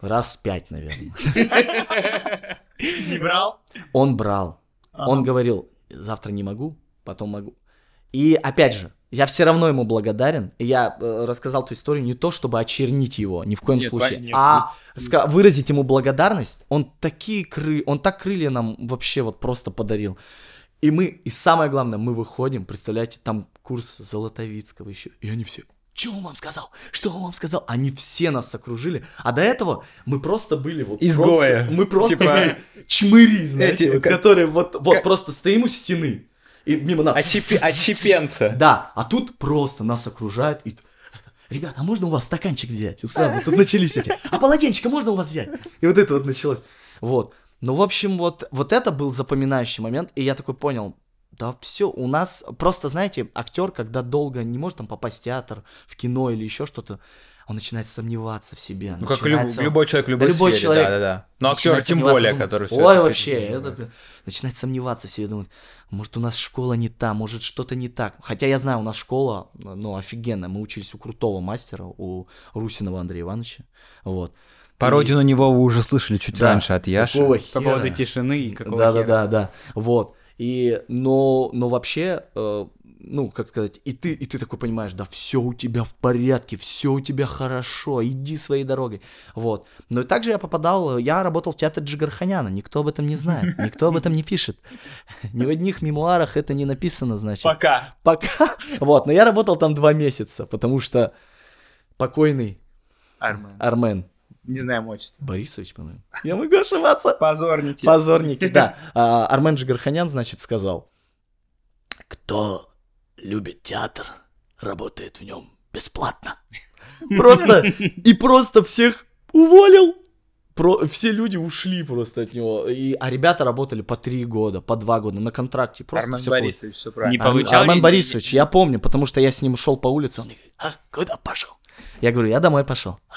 раз пять, наверное. Не брал? Он брал. Ага. Он говорил, завтра не могу, потом могу. И опять же, я все равно ему благодарен. Я э, рассказал эту историю не то, чтобы очернить его, ни в коем Нет, случае, а выразить ему благодарность. Он такие кры... он так крылья нам вообще вот просто подарил. И мы, и самое главное, мы выходим, представляете, там курс Золотовицкого еще, и они все, что он вам сказал? Что он вам сказал? Они все нас окружили. А до этого мы просто были вот... Изгои. просто- мы просто Типа, были чмыри, знаете, эти, вот, как- которые вот, вот как- просто стоим у стены. И мимо нас... Очепи- Очепенца. Да, а тут просто нас окружают и... Ребята, а можно у вас стаканчик взять? И сразу тут начались эти. А полотенчика можно у вас взять? И вот это вот началось. Вот. Ну, в общем, вот, вот это был запоминающий момент, и я такой понял, да все, у нас просто, знаете, актер, когда долго не может там попасть в театр, в кино или еще что-то, он начинает сомневаться в себе. Ну, как люб- любой человек в любой, Да любой сфере, человек да-да-да. Но актер тем более, думает, который всё Ой, это вообще, это, начинает сомневаться в себе, думает, может, у нас школа не та, может, что-то не так. Хотя я знаю, у нас школа, ну, офигенная. Мы учились у крутого мастера, у Русинова Андрея Ивановича. Вот. Пародию на него вы уже слышали чуть Да. раньше от Яши. Какого По поводу тишины и какого Да, да, хера? да, да. Вот. И, но, но вообще, э, ну, как сказать, и ты, и ты такой понимаешь, да все у тебя в порядке, все у тебя хорошо, иди своей дорогой, вот. Но и также я попадал, я работал в театре Джигарханяна, никто об этом не знает, никто об этом не пишет, ни в одних мемуарах это не написано, значит. Пока. Пока, вот, но я работал там два месяца, потому что покойный Армен. Армен Не знаем отчество. Борисович, по-моему, я могу ошибаться, Позорники. Позорники, да. А, Армен Джигарханян, значит, сказал, кто любит театр, работает в нем бесплатно. Просто, и просто всех уволил. Про, все люди ушли просто от него. И, а ребята работали по три года, по два года на контракте. Просто Армен всё Борисович, все правильно. Не получал Армен ли- Борисович, я помню, потому что я с ним шел по улице, он говорит, а, куда пошел? Я говорю, я домой пошел. «А,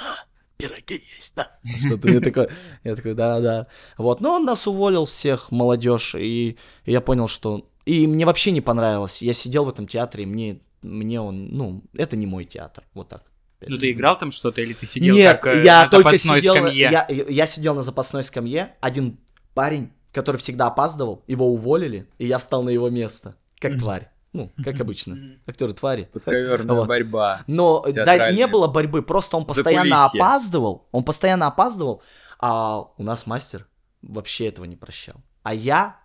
пироги есть, да? Что-то я такой, я такой, да, да. Вот, но он нас уволил всех, молодежь, и я понял, что... И мне вообще не понравилось. Я сидел в этом театре, и мне, мне он, ну, это не мой театр, вот так. Ну ты играл там что-то или ты сидел Нет, как, э, я на только запасной сидел, скамье? Я, я сидел на запасной скамье, один парень, который всегда опаздывал, его уволили, и я встал на его место, как тварь. Ну, как обычно, актеры твари. Подковерная Вот. борьба. Но да, не было борьбы, просто он постоянно опаздывал, он постоянно опаздывал, а у нас мастер вообще этого не прощал. А я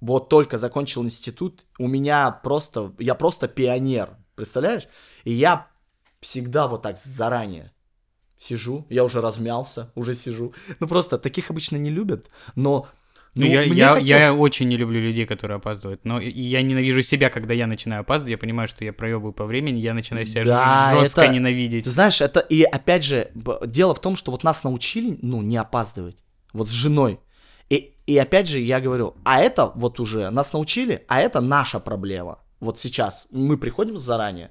вот только закончил институт, у меня просто, я просто пионер, представляешь? И я всегда вот так заранее сижу, я уже размялся, уже сижу. Ну просто таких обычно не любят, но Ну, ну, я, я, хотел- я очень не люблю людей, которые опаздывают. Но я ненавижу себя, когда я начинаю опаздывать. Я понимаю, что я проебываю по времени, я начинаю себя Да, жестко это- ненавидеть. Ты знаешь, это и опять же, дело в том, что вот нас научили, ну, не опаздывать. Вот с женой. И, и опять же, я говорю, а это вот уже нас научили, а это наша проблема. Вот сейчас мы приходим заранее,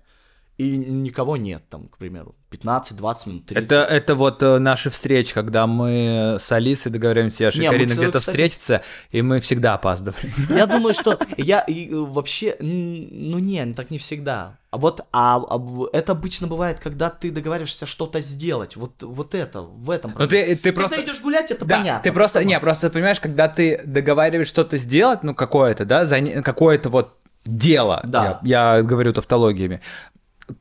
и никого нет там, к примеру, 15, 20 минут, 30. Это, это вот э, наши встречи, когда мы с Алисой договоримся, мы, Карина где-то кстати- встретится, и мы всегда опаздываем. Я думаю, что я и, э, вообще, ну не, так не всегда. А вот а, а это обычно бывает, когда ты договариваешься что-то сделать. Вот, вот это, в этом Ну ты, ты Когда просто... идешь гулять, это Да, понятно. ты просто, on. не, просто понимаешь, когда ты договариваешь что-то сделать, ну какое-то, да, заня- какое-то вот дело, Да. я, я говорю тавтологиями,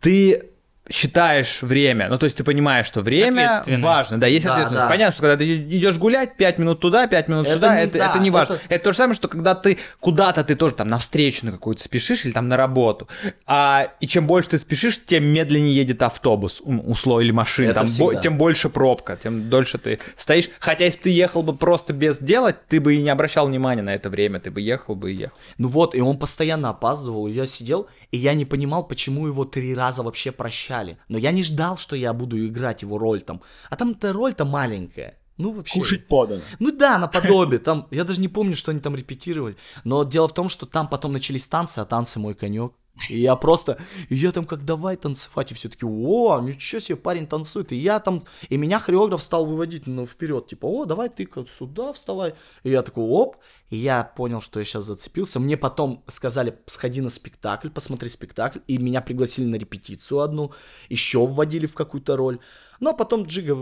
ты считаешь время, ну то есть ты понимаешь, что время важно, да, есть Да, ответственность. да. Понятно, что когда ты идешь гулять, 5 минут туда, 5 минут Это сюда, не- это, да, это не важно. это- Это... то же самое, что когда ты куда-то ты тоже там на встречу на какую-то спешишь или там на работу, а, и чем больше ты спешишь, тем медленнее едет автобус, условно, или машина, Это там, бо- тем больше пробка, тем дольше ты стоишь. Хотя если бы ты ехал бы просто без делать, ты бы и не обращал внимания на это время, ты бы ехал бы и ехал. Ну вот, и он постоянно опаздывал, я сидел, и я не понимал, почему его три раза вообще прощали. Но я не ждал, что я буду играть его роль там. А там-то роль-то маленькая. Ну вообще. подано. Ну да, наподобие. Там, я даже не помню, что они там репетировали. Но дело в том, что там потом начались танцы, а танцы мой конек. И я просто, и я там как давай танцевать, и все таки о, ничего себе, парень танцует. И я там, и меня хореограф стал выводить ну, вперед, типа, о, давай ты как сюда вставай. И я такой, оп, и я понял, что я сейчас зацепился. Мне потом сказали, сходи на спектакль, посмотри спектакль, и меня пригласили на репетицию одну, еще вводили в какую-то роль. Ну, а потом Джига,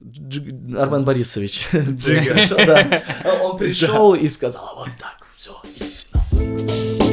Джига- Армен Борисович, Джига. пришел, да. он пришел и сказал, вот так, все, идите нахуй».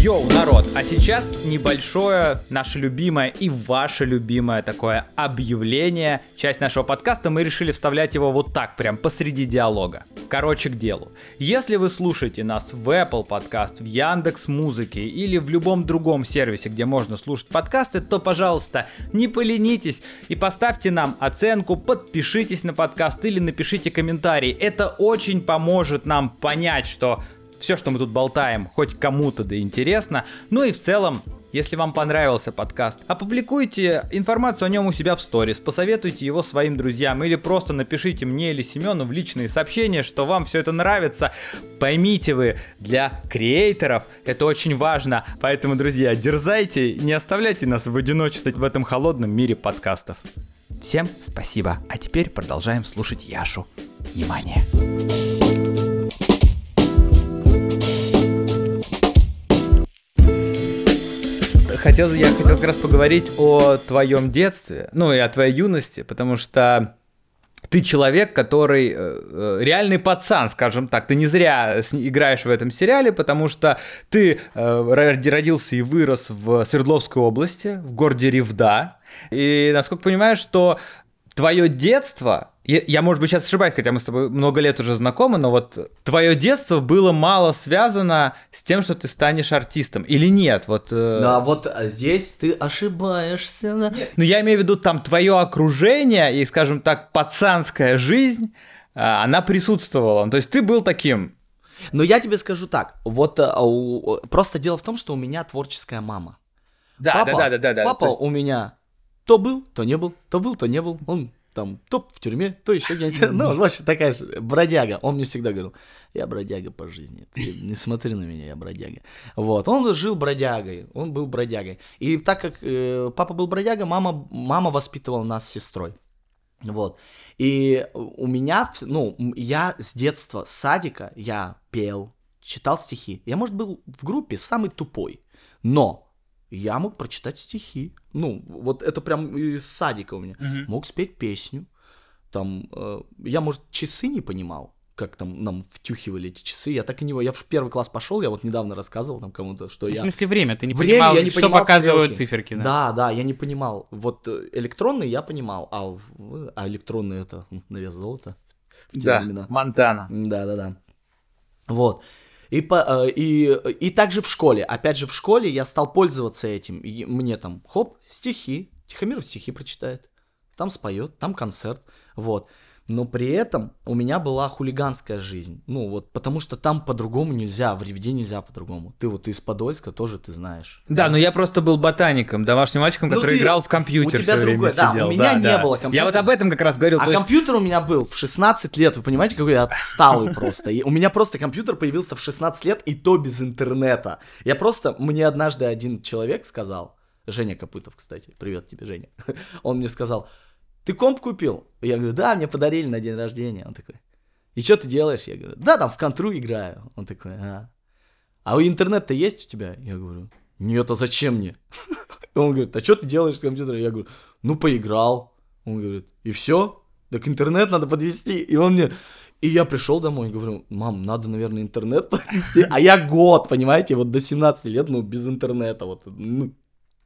Йоу, народ, а сейчас небольшое, наше любимое и ваше любимое такое объявление, часть нашего подкаста, мы решили вставлять его вот так, прям посреди диалога. Короче, к делу. Если вы слушаете нас в Apple подкаст, в Яндекс Музыке или в любом другом сервисе, где можно слушать подкасты, то, пожалуйста, не поленитесь и поставьте нам оценку, подпишитесь на подкаст или напишите комментарий. Это очень поможет нам понять, что все, что мы тут болтаем, хоть кому-то да интересно. Ну и в целом, если вам понравился подкаст, опубликуйте информацию о нем у себя в сторис, посоветуйте его своим друзьям или просто напишите мне или Семену в личные сообщения, что вам все это нравится. Поймите вы, для креаторов это очень важно. Поэтому, друзья, дерзайте, не оставляйте нас в одиночестве в этом холодном мире подкастов. Всем спасибо. А теперь продолжаем слушать Яшу. Внимание. Хотел, я хотел как раз поговорить о твоем детстве, ну и о твоей юности, потому что ты человек, который э, э, реальный пацан, скажем так. Ты не зря играешь в этом сериале, потому что ты э, ро- родился и вырос в Свердловской области, в городе Ревда. И, насколько понимаю, что твое детство, я, я, может быть, сейчас ошибаюсь, хотя мы с тобой много лет уже знакомы, но вот твое детство было мало связано с тем, что ты станешь артистом, или нет? Вот, э, Да, вот а здесь ты ошибаешься. да. ну, я имею в виду там твое окружение и, скажем так, пацанская жизнь, а, она присутствовала. То есть ты был таким. Но я тебе скажу так, вот а, у- просто дело в том, что у меня творческая мама. Да, папа, Папа у меня то был, то не был, то был, то не был. Он там то в тюрьме, то еще где-нибудь. Ну, вообще такая же бродяга. Он мне всегда говорил, я бродяга по жизни. Ты не смотри на меня, я бродяга. Вот, он жил бродягой, он был бродягой. И так как э, папа был бродяга, мама, мама воспитывала нас с сестрой. Вот. И у меня, ну, я с детства, с садика, я пел, читал стихи. Я, может, был в группе самый тупой, но я мог прочитать стихи. Ну, вот это прям из садика у меня. Мог спеть песню. Там, э, я, может, часы не понимал, как там нам втюхивали эти часы. Я так и не... Я в первый класс пошел, я вот недавно рассказывал там кому-то, что В я... смысле время, ты не Время понимал, я не что понимал показывают стрелки. циферки, да? Да, да, я не понимал. Вот э, электронный я понимал, а, в- а электронный это на вес золота. в те Да, времена. Монтана. Да, да, да. Вот. И, по, э, и, и также в школе. Опять же, в школе я стал пользоваться этим. И мне там, хоп, стихи. Тихомиров стихи прочитает. Там споет, там концерт. Вот. Но при этом у меня была хулиганская жизнь. Ну, вот, потому что там по-другому нельзя, в Ревде нельзя по-другому. Ты вот из Подольска тоже ты знаешь. Да, но я просто был ботаником, домашним мальчиком, Ну, который ты- играл в компьютер у тебя другое, да, у сидел. меня не да. было Я компьютера. вот об этом как раз говорил. А есть- компьютер у меня был в 16 лет, вы понимаете, какой я отсталый просто. И у меня просто компьютер появился в 16 лет, и то без интернета. Я просто, мне однажды один человек сказал, Женя Копытов, кстати, привет тебе, Женя. Он мне сказал, ты комп купил? Я говорю, да, мне подарили на день рождения. Он такой, и что ты делаешь? Я говорю, да, там в контру играю. Он такой, а. А интернет-то есть у тебя? Я говорю, нет, а зачем мне? Он говорит, а что ты делаешь с компьютером? Я говорю, ну поиграл. Он говорит, и все? Так интернет надо подвести. И он мне... И я пришел домой и говорю, мам, надо, наверное, интернет подвести. А я год, понимаете, вот до 17 лет, ну, без интернета. Вот, ну,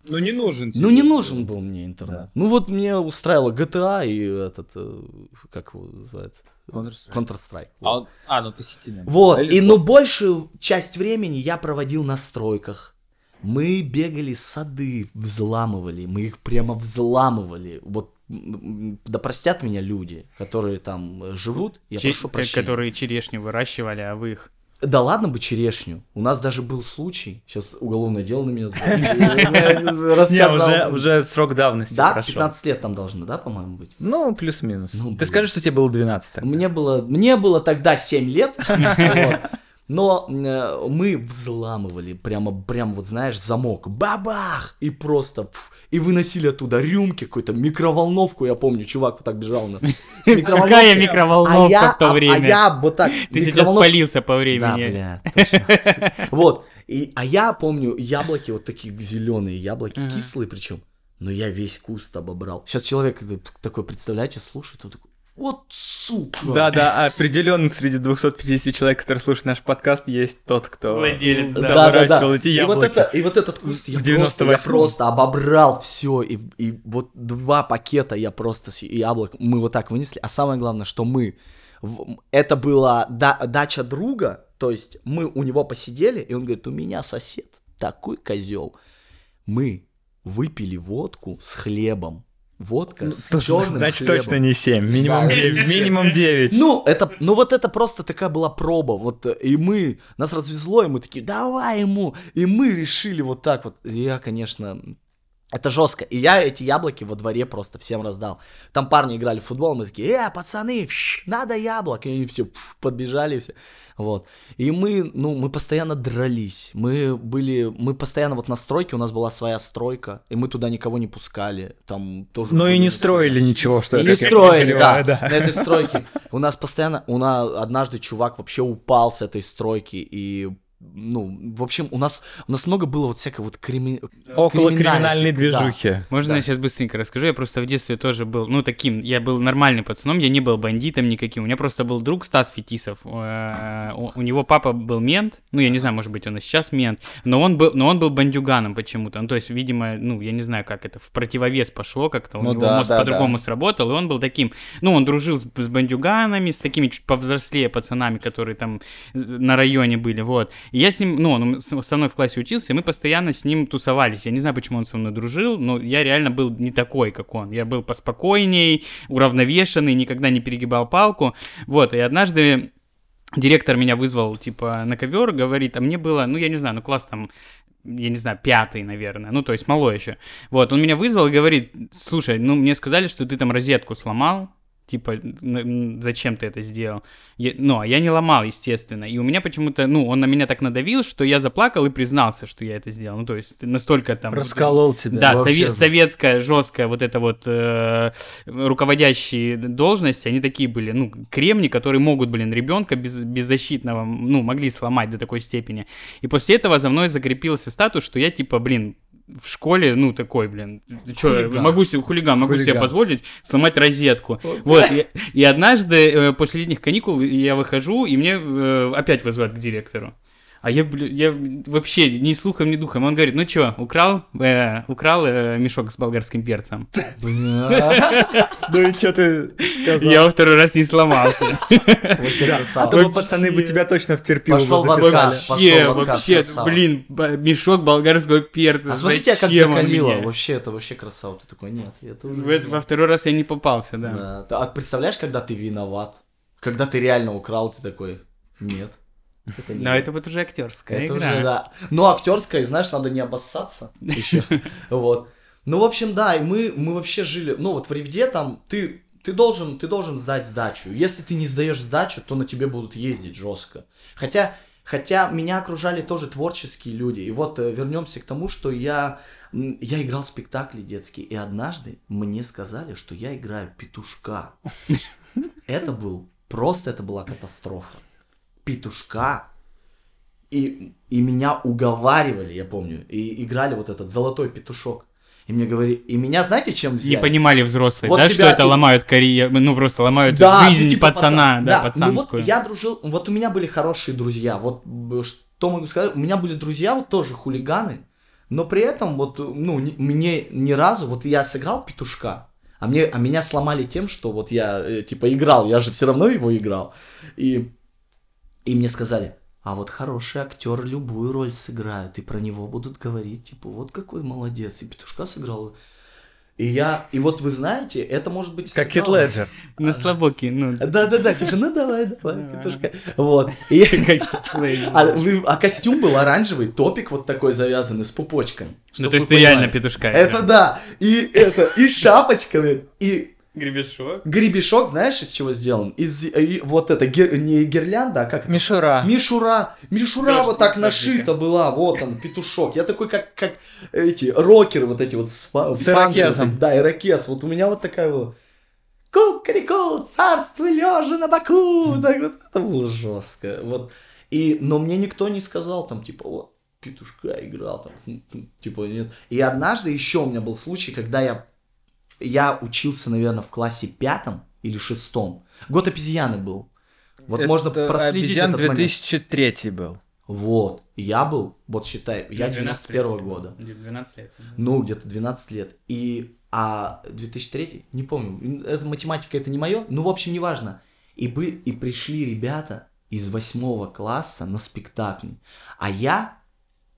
Ну не нужен. ну, не нужен был мне интернет. Ну, вот мне устраивало GTA и этот, э, как его называется? Counter-Strike. Вот. А, ну по сети, наверное. Вот, Или и ну большую часть времени я проводил на стройках. Мы бегали сады, взламывали, мы их прямо взламывали. Вот, да простят меня люди, которые там э, живут, я Че- прошу прощения. Которые черешню выращивали, а вы их... Да ладно бы черешню. У нас даже был случай, сейчас уголовное дело на меня за- рассказал. Уже, срок давности Да, прошел. 15 лет там должно, да, по-моему, быть? Ну, плюс-минус. Ну, Ты скажи, что тебе было 12 тогда. Мне было, мне было тогда 7 лет. но э, мы взламывали прямо, прям вот знаешь, замок, бабах, и просто, пф, и выносили оттуда рюмки, какую-то микроволновку, я помню, чувак вот так бежал на. Какая микроволновка а в то а- время? А, я вот так. Ты сейчас спалился по Да, времени. бля, точно. Вот. И, а я помню яблоки, вот такие зеленые яблоки, кислые причем. Но я весь куст обобрал. Сейчас человек такой, представляете, слушает, он такой, вот сука. Да, да, определенно среди 250 человек, которые слушают наш подкаст, есть тот, кто Владелец, да. Да, да, да. эти И вот, яблоки. это, и вот этот куст я, просто, я 98-м. просто обобрал все. И, и вот два пакета я просто с яблок мы вот так вынесли. А самое главное, что мы... Это была да- дача друга, то есть мы у него посидели, и он говорит, у меня сосед такой козел. Мы выпили водку с хлебом. Водка с Слушай, черным Значит, хлебом. точно не 7, минимум Да. 9. Минимум 9. Ну, это, ну вот это просто такая была проба, вот, э, и мы, нас развезло, и мы такие, давай ему, и мы решили вот так вот, я, конечно, это жестко, и я эти яблоки во дворе просто всем раздал, там парни играли в футбол, мы такие, э, пацаны, надо яблок, и они все подбежали все, вот, и мы, ну, мы постоянно дрались, мы были, мы постоянно вот на стройке, у нас была своя стройка, и мы туда никого не пускали, там тоже... Ну и не строили ничего, что и не строили, да, подозреваю, на этой стройке. У нас постоянно, у нас однажды чувак вообще упал с этой стройки, и ну, в общем, у нас, у нас много было вот всякой вот крими... Около криминальной движухи. Можно Да. я сейчас быстренько расскажу? Я просто в детстве тоже был, ну, таким, я был нормальным пацаном, я не был бандитом никаким. У меня просто был друг Стас Фетисов. Э, У у него папа был мент, ну, я не знаю, может быть, он и сейчас мент, но он был, но он был бандюганом почему-то. Ну, то есть, видимо, ну, я не знаю, как это, в противовес пошло как-то, у Ну него да, мозг да, по-другому сработал, и он был таким, ну, он дружил с, с бандюганами, с такими чуть повзрослее пацанами, которые там на районе были, вот. И я с ним, ну, он со мной в классе учился, и мы постоянно с ним тусовались. Я не знаю, почему он со мной дружил, но я реально был не такой, как он. Я был поспокойней, уравновешенный, никогда не перегибал палку. Вот, и однажды директор меня вызвал, типа, на ковер, говорит, а мне было, ну, я не знаю, ну, класс там, я не знаю, пятый, наверное, ну, то есть малой еще. Вот, он меня вызвал и говорит, слушай, ну, мне сказали, что ты там розетку сломал, типа, зачем ты это сделал? Я- ну, а я не ломал, естественно. И у меня почему-то, ну, он на меня так надавил, что я заплакал и признался, что я это сделал. Ну, то есть настолько там... Расколол тебя. Да, сове- советская, жесткая вот эта вот э, руководящие должности, они такие были, ну, кремни, которые могут, блин, ребенка без, беззащитного, ну, могли сломать до такой степени. И после этого за мной закрепился статус, что я, типа, блин, в школе, ну, такой, блин, что, могу себе, хулиган, могу себе Хулиган. позволить сломать розетку. Вот, и, и однажды э, после летних каникул я выхожу, и мне э, опять вызывают к директору. А я, я вообще ни слухом, ни духом. Он говорит, ну чё, украл, э, украл э, мешок с болгарским перцем. Бля, Ну и что ты сказал? Я во второй раз не сломался. А то бы пацаны бы тебя точно в терпилу бы Пошел в. Вообще, вообще, блин, мешок болгарского перца. А смотрите, как Зачем он закалило. Вообще, это вообще красава. Ты такой, нет, это уже... Во второй раз я не попался, да. А представляешь, когда ты виноват? Когда ты реально украл, ты такой, нет. Это не Но я». это вот уже актерская Это игра. уже, да. Ну, актерская, знаешь, надо не обоссаться еще. Вот. Ну, в общем, да, и мы, мы вообще жили, ну, вот в Ревде там ты, ты должен, ты должен сдать сдачу. Если ты не сдаешь сдачу, то на тебе будут ездить жестко. Хотя, хотя меня окружали тоже творческие люди. И вот э, вернемся к тому, что я, я играл в спектакли детские, и однажды мне сказали, что я играю петушка. Это был, просто это была катастрофа. Петушка и, и меня уговаривали, я помню, и играли вот этот золотой петушок. И мне говорили, и меня знаете, чем Не взяли? понимали взрослые, Вот да, тебя что это ломают карьеру, ну просто ломают Да, жизнь ну, типа пацана, пацан. да, Ну вот пацанскую. я дружил, вот у меня были хорошие друзья, вот что могу сказать, у меня были друзья вот тоже хулиганы, но при этом вот, ну, ни- мне ни разу, вот я сыграл петушка, а, мне, а меня сломали тем, что вот я, э, типа, играл, я же все равно его играл, и, и мне сказали, а вот хороший актер любую роль сыграют, и про него будут говорить, типа, вот какой молодец, и петушка сыграл. И я, и вот вы знаете, это может быть... Как Кит. Леджер. На слабоке, ну. Да-да-да, типа, ну давай, давай, петушка. Вот. И- а, а костюм был оранжевый, топик вот такой завязанный с пупочком. Ну, то есть ты реально петушка. Это да. И это, и шапочками, и Гребешок. гребешок, знаешь, из чего сделан? Из и вот это, гир- не гирлянда, а как? Мишура. Мишура, мишура вот так нашита была, вот он, петушок. Я такой, как, как эти рокеры вот эти вот с, С ирокезом. Да, ирокез. Вот у меня вот такая была. Кукареку, царство лежа на боку. Так вот, это было жестко. Вот. И, но мне никто не сказал там, типа, вот, петушка играл там, типа, нет. И однажды еще у меня был случай, когда я, я учился, наверное, в классе пятом или шестом. Год обезьяны был. Вот можно Это проследить обезьян этот момент. 2003 был. Вот. Я был, вот считай, я 12 91 лет. года. 12 лет. Ну, где-то 12 лет. И, а 2003, не помню, это математика, это не мое, ну, в общем, неважно. И, бы, и пришли ребята из восьмого класса на спектакль. А я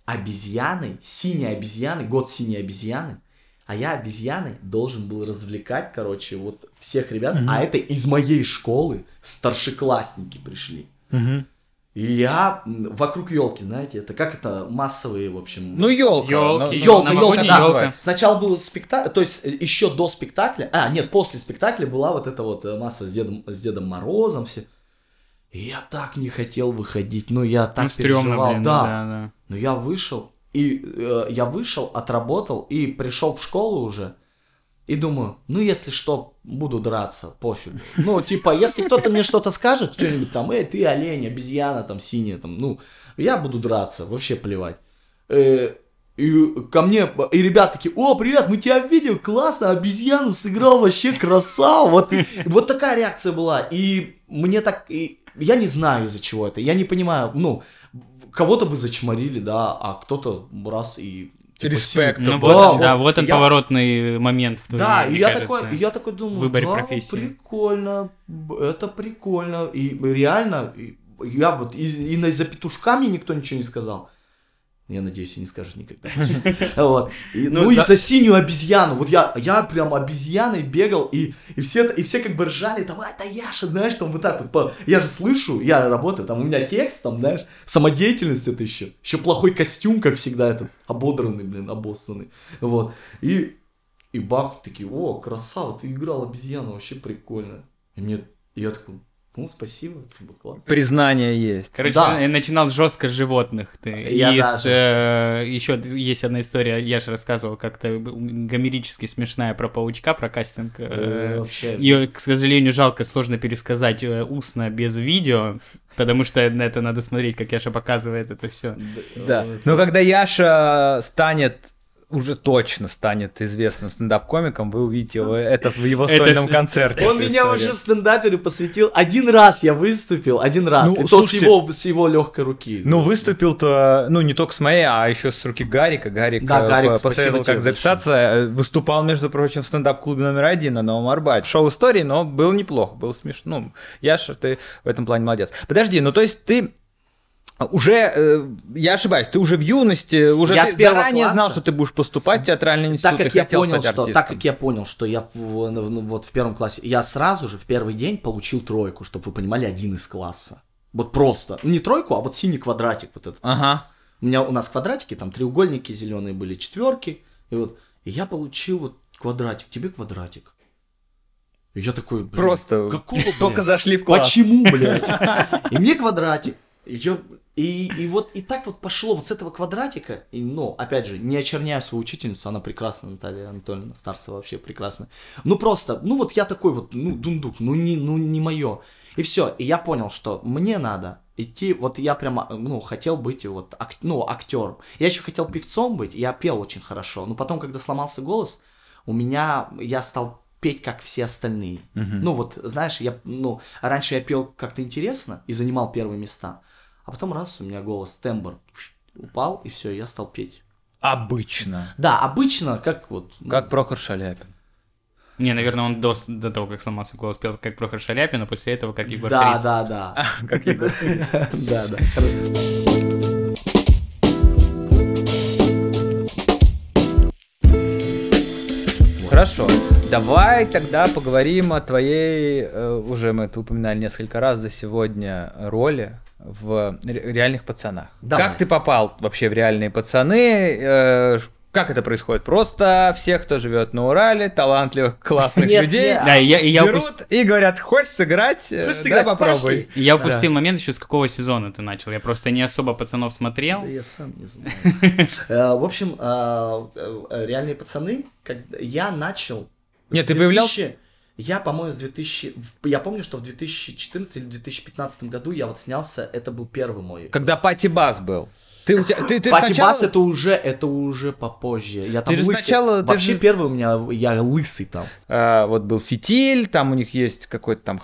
обезьяной, синей обезьяной, год синей обезьяны, а я обезьяной должен был развлекать, короче, вот всех ребят, Мгм. а это из моей школы старшеклассники пришли. Мгм. И я вокруг елки, знаете, это как это массовые, в общем. Ну, елка. Ёлки, Ёлка, новогодняя ёлка, да. ёлка. Сначала был спектакль, то есть э, еще до спектакля, а, нет, после спектакля была вот эта вот э, масса с Дедом, с Дедом Морозом, все. И я так не хотел выходить, ну я так Ну, стрёмно, переживал, блин, да. да, да. Но я вышел, и э, я вышел, отработал, и пришел в школу уже, И думаю, ну если что, буду драться, пофиг. Ну, типа, если кто-то мне что-то скажет, что-нибудь там, эй, ты олень, обезьяна, там, синяя, там, ну, я буду драться, вообще плевать. Э, и ко мне, и ребята такие, о, привет, мы тебя видим, классно, обезьяну сыграл, вообще красава. Вот, вот такая реакция была. И мне так, и я не знаю из-за чего это, я не понимаю, ну, кого-то бы зачморили, да, а кто-то раз и типа, Респект. Ну Да, вот, да, вот он я- поворотный момент в Да, жизни, и я кажется. такой, и я такой думаю, выборе да, профессии. прикольно, это прикольно, и реально, и я вот, и, и на- за петушка мне никто ничего не сказал. Я надеюсь, и не скажут никогда. Вот. И, Ну, Ну и за- за синюю обезьяну. Вот я, я прям обезьяной бегал, и, и, все, и все как бы ржали, там, а, это Яша, знаешь, там вот так вот. по- Я же слышу, я работаю, там у меня текст, там, знаешь, самодеятельность это еще. Еще плохой костюм, как всегда, этот, ободранный, блин, обоссанный. Вот. И, и бах, такие, о, красава, ты играл обезьяну, вообще прикольно. И мне, я такой, ну, спасибо, это было классно. Признание есть. Короче, Да. я начинал жестко с животных. Ты. Я И даже. с, э, еще есть одна история, я же рассказывал как-то гомерически смешная про паучка, про кастинг. Э, э, Вообще, Ее, к сожалению, жалко, сложно пересказать э, устно без видео, потому что на это надо смотреть, как Яша показывает это все. Да. Но когда Яша станет уже точно станет известным стендап-комиком, вы увидите его, это в его сольном концерте. Он меня история. уже в стендапере посвятил. Один раз я выступил, один раз. Ну, и то слушайте- с его, с его легкой руки. Ну, выступил-то, ну, не только с моей, а еще с руки Гарика. Гарик, Да, э, Гарик, посоветовал, как записаться. Э, Выступал, между прочим, в стендап-клубе номер один на Новом Арбате. Шоу истории, но был неплохо, был смешно. Ну, Яша, ты в этом плане молодец. Подожди, ну, то есть ты уже, э, я ошибаюсь, ты уже в юности, уже Я ты с заранее класса. знал, что ты будешь поступать в театральный институт так как я понял, что, артистом. так как я понял, что я в- ну, вот в первом классе, я сразу же в первый день получил тройку, чтобы вы понимали, один из класса. Вот просто, не тройку, а вот синий квадратик вот этот. Ага. У меня у нас квадратики, там треугольники зеленые были, четверки, и вот, и я получил вот квадратик, тебе квадратик. И я такой, блин, Просто какого, только блядь? зашли в класс. Почему, блядь? И мне квадратик. Я- и, и вот и так вот пошло вот с этого квадратика. И, ну, опять же, не очерняю свою учительницу, она прекрасная, Наталья Анатольевна Старцева вообще прекрасная. Ну просто, ну вот я такой вот, ну, дундук, ну не, ну не мое. И все, и я понял, что мне надо идти, вот я прямо, ну, хотел быть вот, ак- ну, актером. Я еще хотел певцом быть, я пел очень хорошо, но потом, когда сломался голос, у меня, я стал петь, как все остальные. Ну вот, знаешь, я, ну, раньше я пел как-то интересно и занимал первые места, а потом раз, у меня голос, тембр упал, и все, я стал петь. Обычно. Да, обычно, как вот... ну, Как Прохор Шаляпин. Не, наверное, он до, до того, как сломался голос, пел как Прохор Шаляпин, а после этого как Егор Да, Крид. да, да. Как Егор. Да, да. Хорошо. Хорошо. Давай тогда поговорим о твоей, э, уже мы это упоминали несколько раз за сегодня, роли в ре- реальных пацанах. Давай. Как ты попал вообще в реальные пацаны? Э, Как это происходит? Просто всех, кто живет на Урале, талантливых, классных Нет, людей. Да, и я, и я, берут упус- и говорят, хочешь сыграть? Э, Хочешь Да, сыграть? попробуй. Пошли. я упустил момент еще с какого сезона ты начал. Я просто не особо пацанов смотрел. Да я сам не знаю. Э, В общем, э, э, реальные пацаны, я начал. Нет, ты появлялся- 2000 Я, по-моему, с 2000... в- Я помню, что в 2014 или 2015 году я вот снялся, это был первый мой. Когда Пати Бас был. Ты, у тебя- ты, ты Пати сначала- Бас это уже, это уже попозже. Я там же лысый. сначала- ты Вообще же- первый у меня, я лысый там. А, вот был фитиль, там у них есть какой-то там,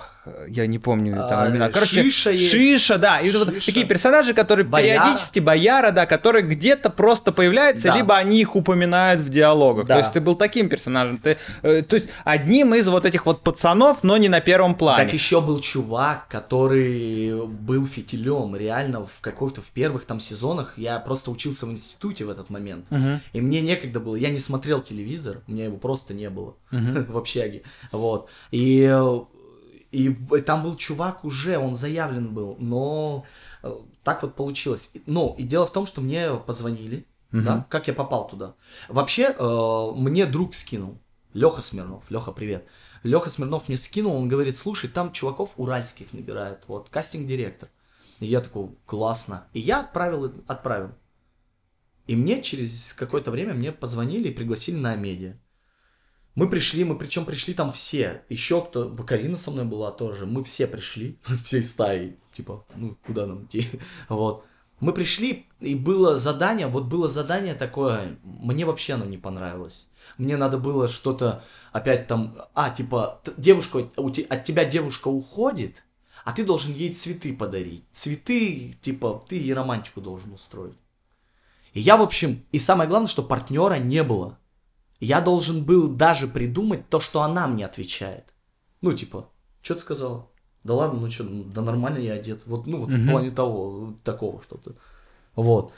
я не помню там А, имена. Короче, Шиша есть. Шиша, да. И вот Шиша. такие персонажи, которые Бояра. периодически бояра, да, которые где-то просто появляются, Да. либо они их упоминают в диалогах. Да. То есть ты был таким персонажем. Ты, э, то есть одним из вот этих вот пацанов, но не на первом плане. Так еще был чувак, который был фитилем. Реально, в какой-то в первых там сезонах я просто учился в институте в этот момент. Мгм. И мне некогда было, я не смотрел телевизор, у меня его просто не было в общаге. Вот. И, э, и там был чувак уже, он заявлен был, но э, так вот получилось. Ну, и дело в том, что мне позвонили, да, как я попал туда. Вообще, э, мне друг скинул, Леха Смирнов, Леха, привет. Леха Смирнов мне скинул, он говорит, слушай, там чуваков уральских набирают, вот, кастинг-директор. И я такой, классно. И я отправил, отправил. И мне через какое-то время мне позвонили и пригласили на медиа. Мы пришли, мы причем пришли там все. Еще кто, Карина со мной была тоже. Мы все пришли, всей стаей. Типа, ну, куда нам идти? Вот. Мы пришли, и было задание, вот было задание такое, мне вообще оно не понравилось. Мне надо было что-то опять там, а, типа, девушка, от тебя девушка уходит, а ты должен ей цветы подарить. Цветы, типа, ты ей романтику должен устроить. И я, в общем, и самое главное, что партнера не было. Я должен был даже придумать то, что она мне отвечает. Ну, типа, что ты сказала? Да ладно, ну что, да нормально я одет. Вот, ну, вот в плане того, такого что-то. Вот.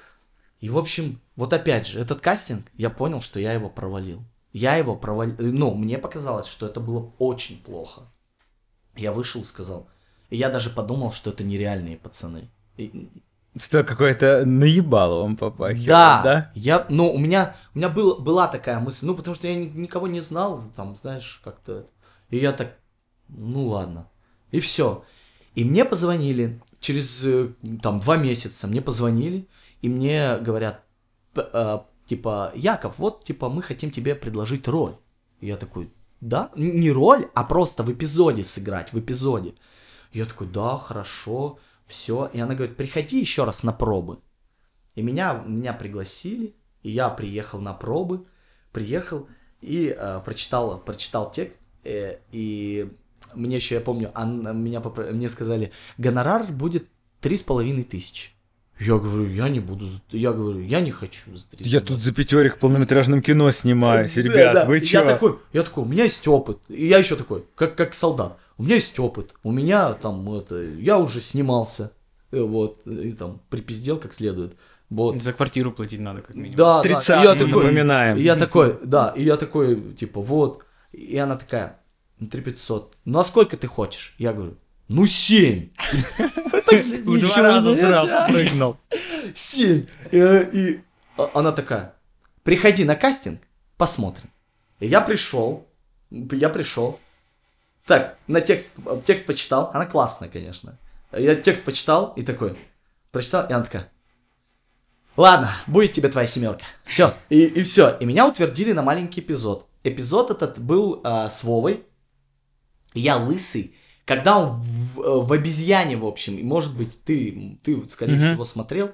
И, в общем, вот опять же, этот кастинг, я понял, что я его провалил. Я его провалил. Ну, мне показалось, что это было очень плохо. Я вышел и сказал. И я даже подумал, что это нереальные пацаны. И- Что какое-то наебало вам попахивает, да, да? Я, ну, у меня, у меня был, была такая мысль, ну, потому что я ни- никого не знал, там, знаешь, как-то. И я так, ну ладно. И все. И мне позвонили через, э, там, два месяца, мне позвонили, и мне говорят, э, типа, Яков, вот, типа, мы хотим тебе предложить роль. И я такой, да? Не роль, а просто в эпизоде сыграть, в эпизоде. И я такой, да, хорошо, все. И она говорит, приходи еще раз на пробы. И меня, меня пригласили, и я приехал на пробы, приехал и э, прочитал, прочитал текст, э, и мне еще, я помню, Анна- меня попро- мне сказали, гонорар будет три с половиной тысячи. Я говорю, я не буду, я говорю, я не хочу за три с Я половиной тут за пятерик в полнометражном кино снимаюсь, да, ребят, да. вы Я чё? такой, я такой, у меня есть опыт. И я еще такой, как, как солдат. У меня есть опыт. У меня там это, я уже снимался. э, Вот, и там припиздел как следует. Вот. За квартиру платить надо, как минимум. Да, да. И я такой, напоминаем. и я такой, да, и я такой, типа, вот. И она такая, ну, 3500. Ну, а сколько ты хочешь? Я говорю, ну, 7. В два раза сразу прыгнул. 7. И а- она такая, приходи на кастинг, посмотрим. Я пришел, я пришел. Так, на текст, текст почитал, она классная, конечно. Я текст почитал и такой, прочитал, и она такая, ладно, будет тебе твоя семерка. Все, и, и все. И меня утвердили на маленький эпизод. Эпизод этот был а, с Вовой. Я лысый. Когда он в, э, в обезьяне, в общем, и, может быть, ты, ты скорее Мгм. всего, смотрел,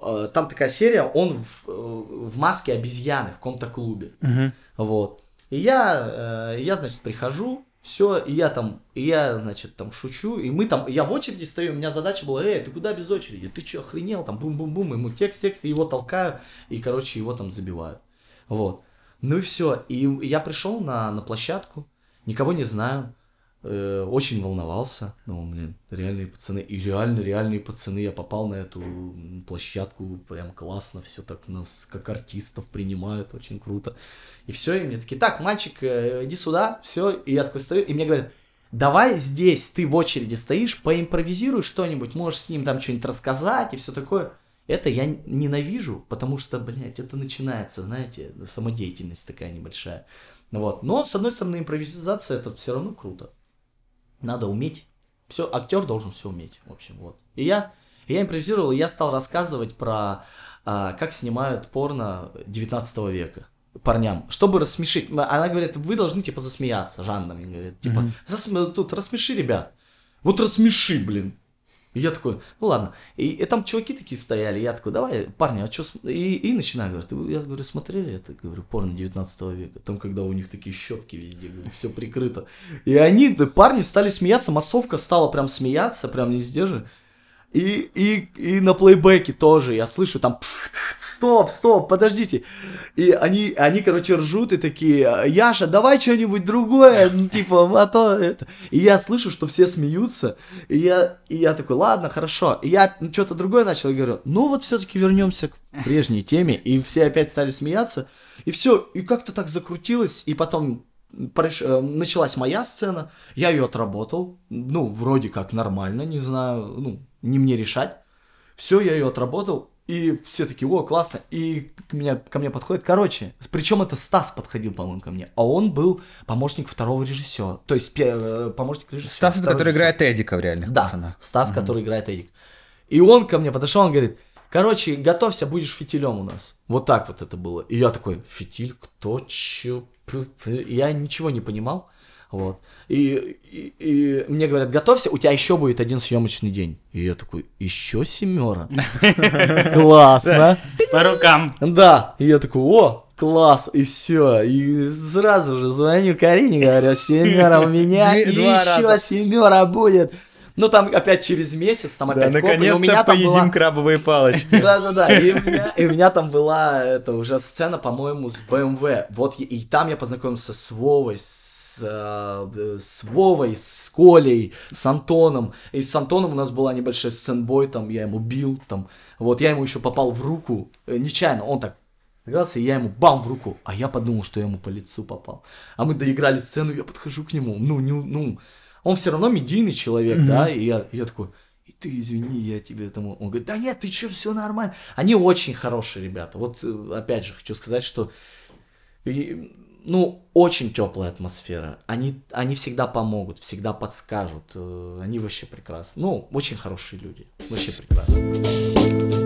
э, там такая серия, он в, э, в маске обезьяны в каком-то клубе. Мгм. Вот. И я, э, я, значит, прихожу, все, и я там, и я, значит, там шучу, и мы там, я в очереди стою, у меня задача была, эй, ты куда без очереди? Ты что, охренел? Там бум-бум-бум, ему текст-текст, и его толкаю, и, короче, его там забивают. Вот. Ну и все. И я пришел на, на площадку, никого не знаю, э, очень волновался. Ну, блин, реальные пацаны. И реально, реальные пацаны. Я попал на эту площадку, прям классно, все так нас как артистов принимают, очень круто. И все, и мне такие, так, мальчик, э, иди сюда, все. И я такой стою, и мне говорят, давай здесь ты в очереди стоишь, поимпровизируй что-нибудь, можешь с ним там что-нибудь рассказать и все такое. Это я ненавижу, потому что, блядь, это начинается, знаете, самодеятельность такая небольшая. Вот. Но, с одной стороны, импровизация это все равно круто. Надо уметь. Все, актер должен все уметь, в общем, вот. И я, и я импровизировал, и я стал рассказывать про а, как снимают порно 19 века парням, чтобы рассмешить. Она говорит, вы должны, типа, засмеяться, Жанна мне говорит, типа, Мгм. «Засме- тут рассмеши, ребят. Вот рассмеши, блин. Я такой, ну ладно. И, и там чуваки такие стояли, я такой, давай, парни, а что... И, и начинаю, говорю, «Ты- я говорю, смотрели это, говорю, порно 19 века, там, когда у них такие щетки везде, говорю, все прикрыто. И они, да, парни стали смеяться, массовка стала прям смеяться, прям везде же. И, и, и на плейбеке тоже, я слышу там, стоп, стоп, подождите. И они, они, короче, ржут и такие, Яша, давай что-нибудь другое, ну, типа, а то это. И я слышу, что все смеются, и я, и я такой, ладно, хорошо. И я ну, что-то другое начал, и говорю, ну вот все-таки вернемся к прежней теме, и все опять стали смеяться, и все, и как-то так закрутилось, и потом прош- э, началась моя сцена, я ее отработал, ну, вроде как нормально, не знаю, ну, не мне решать. Все, я ее отработал, и все такие, о, классно, и к меня, ко мне подходит, короче, причем это Стас подходил, по-моему, ко мне, а он был помощник второго режиссера, то есть пе- э, помощник режиссера. Стас, который режиссер. играет Эдика в реальных Да, пацанах. Стас, который играет Эдик. И он ко мне подошел, он говорит, короче, готовься, будешь фитилем у нас. Вот так вот это было. И я такой, фитиль, кто, чё, я ничего не понимал. Вот. И, и, и мне говорят, готовься, у тебя еще будет один съемочный день. И я такой, еще семера. Классно. По рукам. Да. И я такой, о, класс, и все. И сразу же звоню Карине, говорю, семера у меня, еще семера будет. Ну, там опять через месяц, там опять да, и у наконец-то меня там поедим была... крабовые палочки. Да-да-да, и, у меня- и у меня там была это уже сцена, по-моему, с BMW. Вот, и, и там я познакомился с Вовой, с, э, с Вовой, с Колей, с Антоном. И с Антоном у нас была небольшая сценбой, там я ему бил, там, вот, я ему еще попал в руку, э, нечаянно, он так игрался, и я ему бам в руку, а я подумал, что я ему по лицу попал. А мы доиграли сцену, я подхожу к нему, ну, не, ну, он все равно медийный человек, да, и я, я такой, и ты извини, я тебе этому... Он говорит, да нет, ты что, все нормально. Они очень хорошие ребята. Вот, э, опять же, хочу сказать, что, и, ну, очень теплая атмосфера. Они, они всегда помогут, всегда подскажут. э, Они вообще прекрасны. Ну, очень хорошие люди. Вообще прекрасно.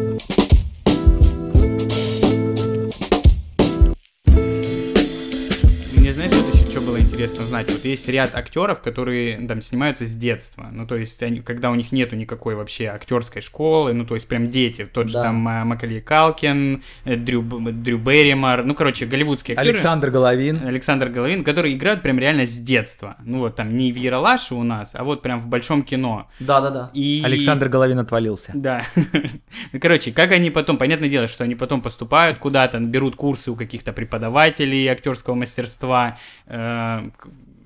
Интересно узнать? Вот есть ряд актеров, которые там снимаются с детства. Ну, то есть, они, когда у них нету никакой вообще актерской школы, ну, то есть, прям дети. Тот же Да. там а, Макалей Калкин, э, Дрю, Дрю Берримор, ну, короче, голливудские актеры. Александр Головин. Александр Головин, которые играют прям реально с детства. Ну, вот там не в Яралаше у нас, а вот прям в большом кино. Да-да-да. И... Александр Головин отвалился. Да. ну, короче, как они потом, понятное дело, что они потом поступают куда-то, берут курсы у каких-то преподавателей актерского мастерства. Э,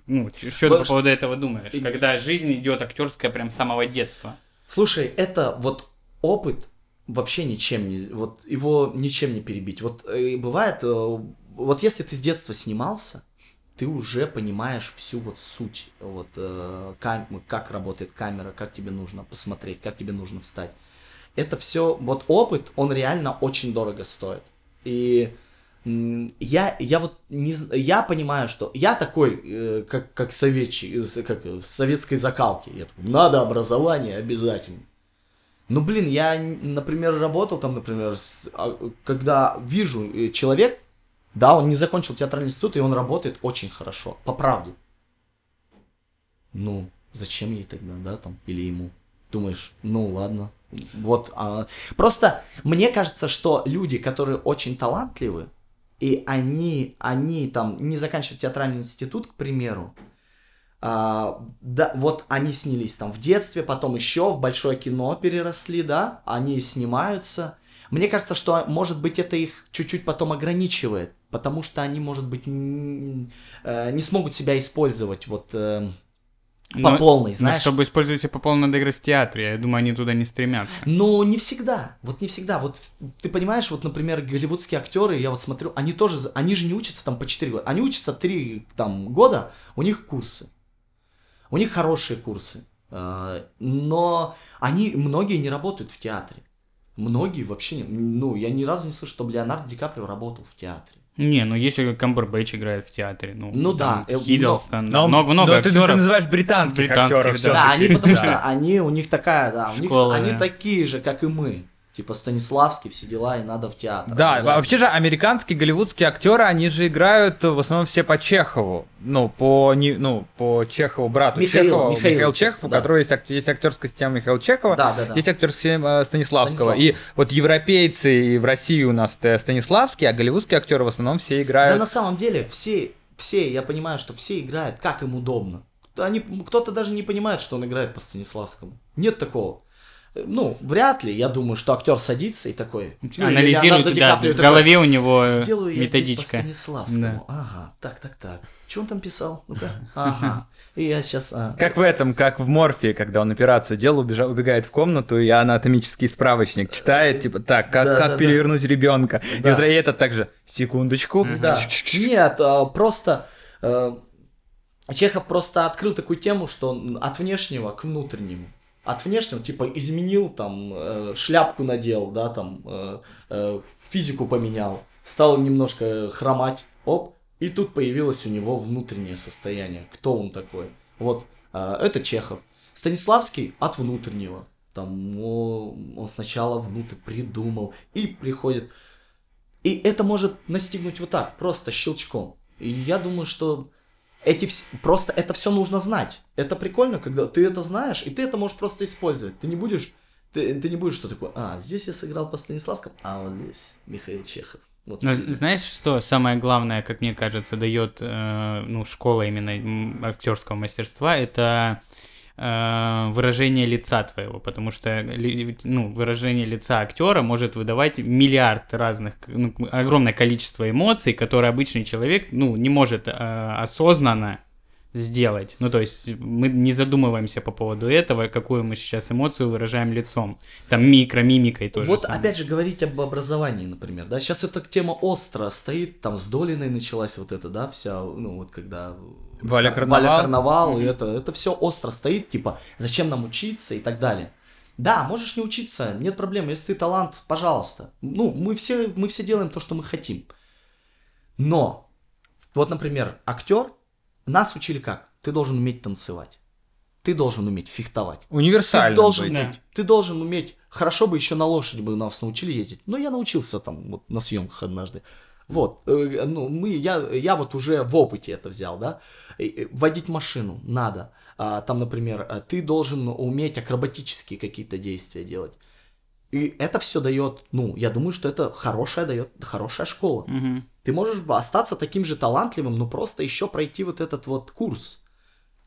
ну, что ты по поводу этого думаешь? И- Когда жизнь идет актерская прям с самого детства. Слушай, это вот опыт вообще ничем не, вот его ничем не перебить. Вот э, бывает, э, вот если ты с детства снимался, ты уже понимаешь всю вот суть, вот э, кам- как работает камера, как тебе нужно посмотреть, как тебе нужно встать. Это все, вот опыт, он реально очень дорого стоит. И я, я вот не, я понимаю, что я такой, э, как, как, советчик, как в советской закалке. Я такой, надо образование обязательно. Ну, блин, я, например, работал там, например, с- а, когда вижу э, человек, да, он не закончил театральный институт, и он работает очень хорошо, по правде. Ну, зачем ей тогда, да, там, или ему? Думаешь, ну ладно. Вот, а, просто мне кажется, что люди, которые очень талантливы, и они, они там не заканчивают театральный институт, к примеру, а, да, вот они снялись там в детстве, потом еще в большое кино переросли, да, они снимаются. Мне кажется, что, может быть, это их чуть-чуть потом ограничивает, потому что они, может быть, н- э, не смогут себя использовать вот э, по Но- полной, но знаешь. чтобы использовать себя по полной, надо играть в театре. Я думаю, они туда не стремятся. Но не всегда, вот не всегда. Вот ты понимаешь, вот, например, голливудские актеры, я вот смотрю, они тоже, они же не учатся там по 4 года, они учатся 3 там, года, у них курсы. У них хорошие курсы. А, Но они, многие не работают в театре. Многие вообще не... Ну, я ни разу не слышал, чтобы Леонардо Ди Каприо работал в театре. Не, ну если Камбербэтч играет в театре, ну, Ну да, э, Хиддлстон, Но- много, много но ты, ты актеров. называешь британских, Британских, актеров да. Да, они потому что они, у них такая, да, у них, они такие же, как и мы. Типа Станиславский, все дела, и надо в театр. Да, вообще же американские голливудские актеры, они же играют в основном все по Чехову. Ну, по, не, ну, по Чехову, брату Михаил, Чехова, Михаил Михаил Чехов, Чехов, у да. которого есть, ак- есть актерская система Михаила Чехова, Да, да, да. есть актерская система э, Станиславского. Станиславского. И вот европейцы и в России у нас это Станиславский, а голливудские актеры в основном все играют. Да на самом деле все, все, я понимаю, что все играют, как им удобно. Они, кто-то даже не понимает, что он играет по Станиславскому. Нет такого. Ну, вряд ли. Я думаю, что актер садится и такой. Анализирует, да, в такой, голове у него Сделаю я здесь по методичка. Станиславскому. Ага, так, так, так. Что он там писал? Ну-ка. Ага. И я сейчас... а. Как в этом, как в Морфии, когда он операцию делал, убежа- убегает в комнату и анатомический справочник читает, типа, так, как, Да, как да, да. перевернуть ребенка. Да. И этот также, секундочку. Да. Нет, а, просто э, Чехов просто открыл такую тему, что от внешнего к внутреннему. От внешнего, типа, изменил, там, э, шляпку надел, да, там, э, э, физику поменял, стал немножко хромать, оп, и тут появилось у него внутреннее состояние. Кто он такой? Вот, э, это Чехов. Станиславский от внутреннего. Там о, он сначала внутрь придумал и приходит. И это может настигнуть вот так, просто щелчком. И я думаю, что эти вс- просто это все нужно знать. Это прикольно, когда ты это знаешь, и ты это можешь просто использовать. Ты не будешь, ты, ты не будешь что такое, а, здесь я сыграл по Станиславскому, а вот здесь Михаил Чехов. Вот Но знаешь, что самое главное, как мне кажется, дает э, ну, школа именно актерского мастерства, это э, выражение лица твоего, потому что ну, выражение лица актера может выдавать миллиард разных, ну, огромное количество эмоций, которые обычный человек ну, не может э, осознанно сделать. Ну, то есть мы не задумываемся по поводу этого, какую мы сейчас эмоцию выражаем лицом. Там микромимикой тоже. Вот опять же говорить об образовании, например, да, сейчас эта тема остро стоит, там с Долиной началась вот эта, да, вся, ну вот когда Валя Валя Карнавал. Карнавал, и это, это все остро стоит, типа, зачем нам учиться и так далее. Да, можешь не учиться, нет проблем, если ты талант, пожалуйста. Ну, мы все, мы все делаем то, что мы хотим. Но, вот, например, актер, нас учили как? Ты должен уметь танцевать. Ты должен уметь фехтовать. Ты Универсально должен, быть. Да. ты должен уметь, хорошо бы еще на лошади бы нас научили ездить, но я научился там вот на съемках однажды. Вот, э, ну, мы, я, я вот уже в опыте это взял, да, э, водить машину надо, А, там, например, э, ты должен уметь акробатические какие-то действия делать. И это все дает, ну, я думаю, что это хорошая дает, хорошая школа. Мгм. Ты можешь остаться таким же талантливым, но просто еще пройти вот этот вот курс.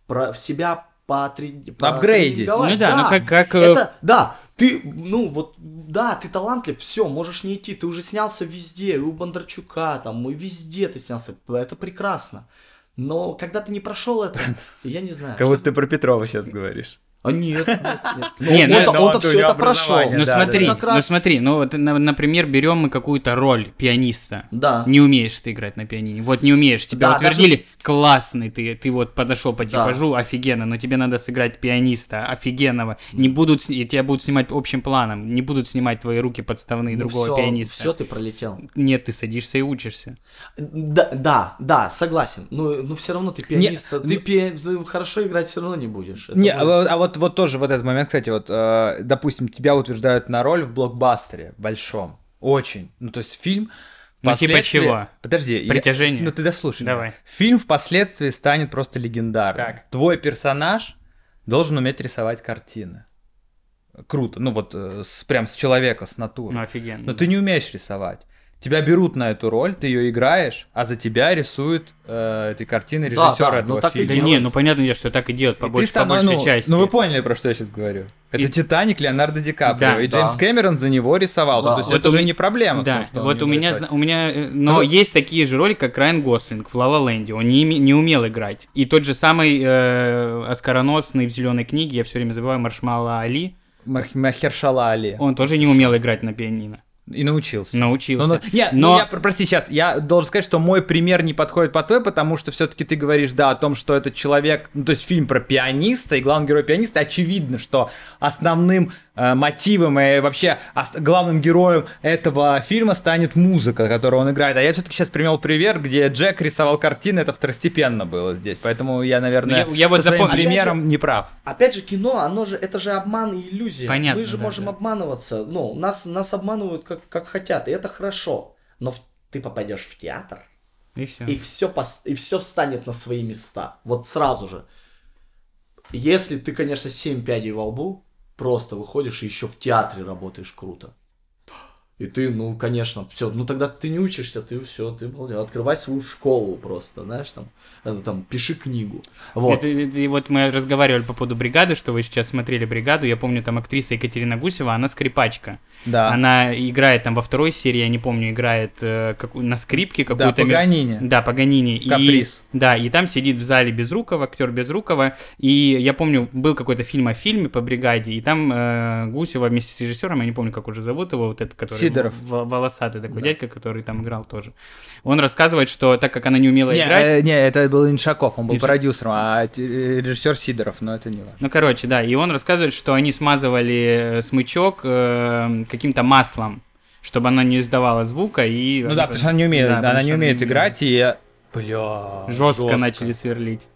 Про себя потри- Апгрейдить. потренинговать. Ну да, ну как- как, Это, да, ты, ну вот, да, ты талантлив, все, можешь не идти, ты уже снялся везде, и у Бондарчука, там, и везде ты снялся, это прекрасно. Но когда ты не прошел это, я не знаю. Как будто ты про Петрова сейчас говоришь. А нет, нет, нет. Ну, Не, ну, он-то- но он-то он-то у все это прошел. Ну да, смотри, да. Ну смотри, ну вот, на- например, берем мы какую-то роль пианиста. Да. Не умеешь ты играть на пианине. Вот не умеешь, тебя Да, утвердили, классный ты, ты вот подошел по Да. типажу, офигенно, но тебе надо сыграть пианиста, офигенного. Не будут, тебя будут снимать общим планом, не будут снимать твои руки подставные другого все, пианиста. Все, ты пролетел. Нет, ты садишься и учишься. Да, да, да, согласен. Но, но все равно ты пианист, Не, ты, ну- пи- ты хорошо играть все равно не будешь. Это Не, а, будет- вот- а вот, вот тоже вот этот момент, кстати, вот, э, допустим, тебя утверждают на роль в блокбастере большом, очень, ну то есть фильм. Ну, типа впоследствии- чего? Подожди. я- Притяжение? Ну ты дослушай. Давай. Фильм впоследствии станет просто легендарным. Так. Твой персонаж должен уметь рисовать картины. Круто. Ну вот э, прям с человека, с натуры. Ну офигенно. Но ты не умеешь рисовать. Тебя берут на эту роль, ты ее играешь, а за тебя рисуют э, эти картины Да, режиссера да, этого ну так и фильма. Да делают. не, ну понятное дело, что так и делают по, И больш- по станов- большей ну, части. Ну вы поняли, про что я сейчас говорю. Это И- Титаник Леонардо Ди Каприо. Да, и да. Джеймс Кэмерон за него рисовался. Да. То есть Вот это у уже не проблема. Да, том, что вот у меня, рисовать. у меня, э, но Ну, есть такие же роли, как Райан Гослинг в Ла Ленде. Он не, не умел играть. И тот же самый э, оскароносный в зеленой книге, я все время забываю, Маршмала Али, Мах- Махершала Али. он тоже не умел играть на пианино. И научился. Научился. Ну, ну, не, ну, Но- я, пр- прости, сейчас, я должен сказать, что мой пример не подходит по той, потому что все-таки ты говоришь, да, о том, что этот человек, ну, то есть фильм про пианиста, и главный герой пианиста, очевидно, что основным э, мотивом и вообще ос- главным героем этого фильма станет музыка, которую он играет. А я все-таки сейчас привел пример, где Джек рисовал картины, это второстепенно было здесь, поэтому я, наверное, Ну, я- я вот со своим запом- примером не прав. Опять же, кино, оно же, это же обман и иллюзия. Понятно, Мы же да, можем да. обманываться. Ну, нас, нас обманывают как, как хотят, и это хорошо. Но в- ты попадешь в театр, И все. и все, и все встанет на свои места. Вот сразу же. Если ты, конечно, семь пядей во лбу, просто выходишь и еще в театре работаешь круто. И ты, ну, конечно, все, ну тогда ты не учишься, ты все, ты балдеж. Открывай свою школу просто, знаешь, там, э, там, пиши книгу. Вот. Это- это- и вот мы разговаривали по поводу бригады, что вы сейчас смотрели бригаду. Я помню, там актриса Екатерина Гусева, она скрипачка. Да, Она играет там во второй серии, я не помню, играет э, как- на скрипке да какую-то. ми- Паганини. Да, Паганини. И- Каприз. да, и там сидит в зале Безруков, актер Безрукова. И я помню, был какой-то фильм о фильме по бригаде, и там э, Гусева вместе с режиссером, я не помню, как уже зовут его, вот этот, который Сидоров. волосатый такой Да. дядька, который там играл тоже. Он рассказывает, что так как она не умела Не, играть. э, не, это был Иншаков, он был Инша- продюсером, а э, режиссер Сидоров, но это не важно. Ну, короче, да, и он рассказывает, что они смазывали э, смычок э, каким-то маслом, чтобы она не издавала звука и... Ну да, потому что она не умеет, Да, она не умеет не играть, и... Бля, Жестко начали сверлить.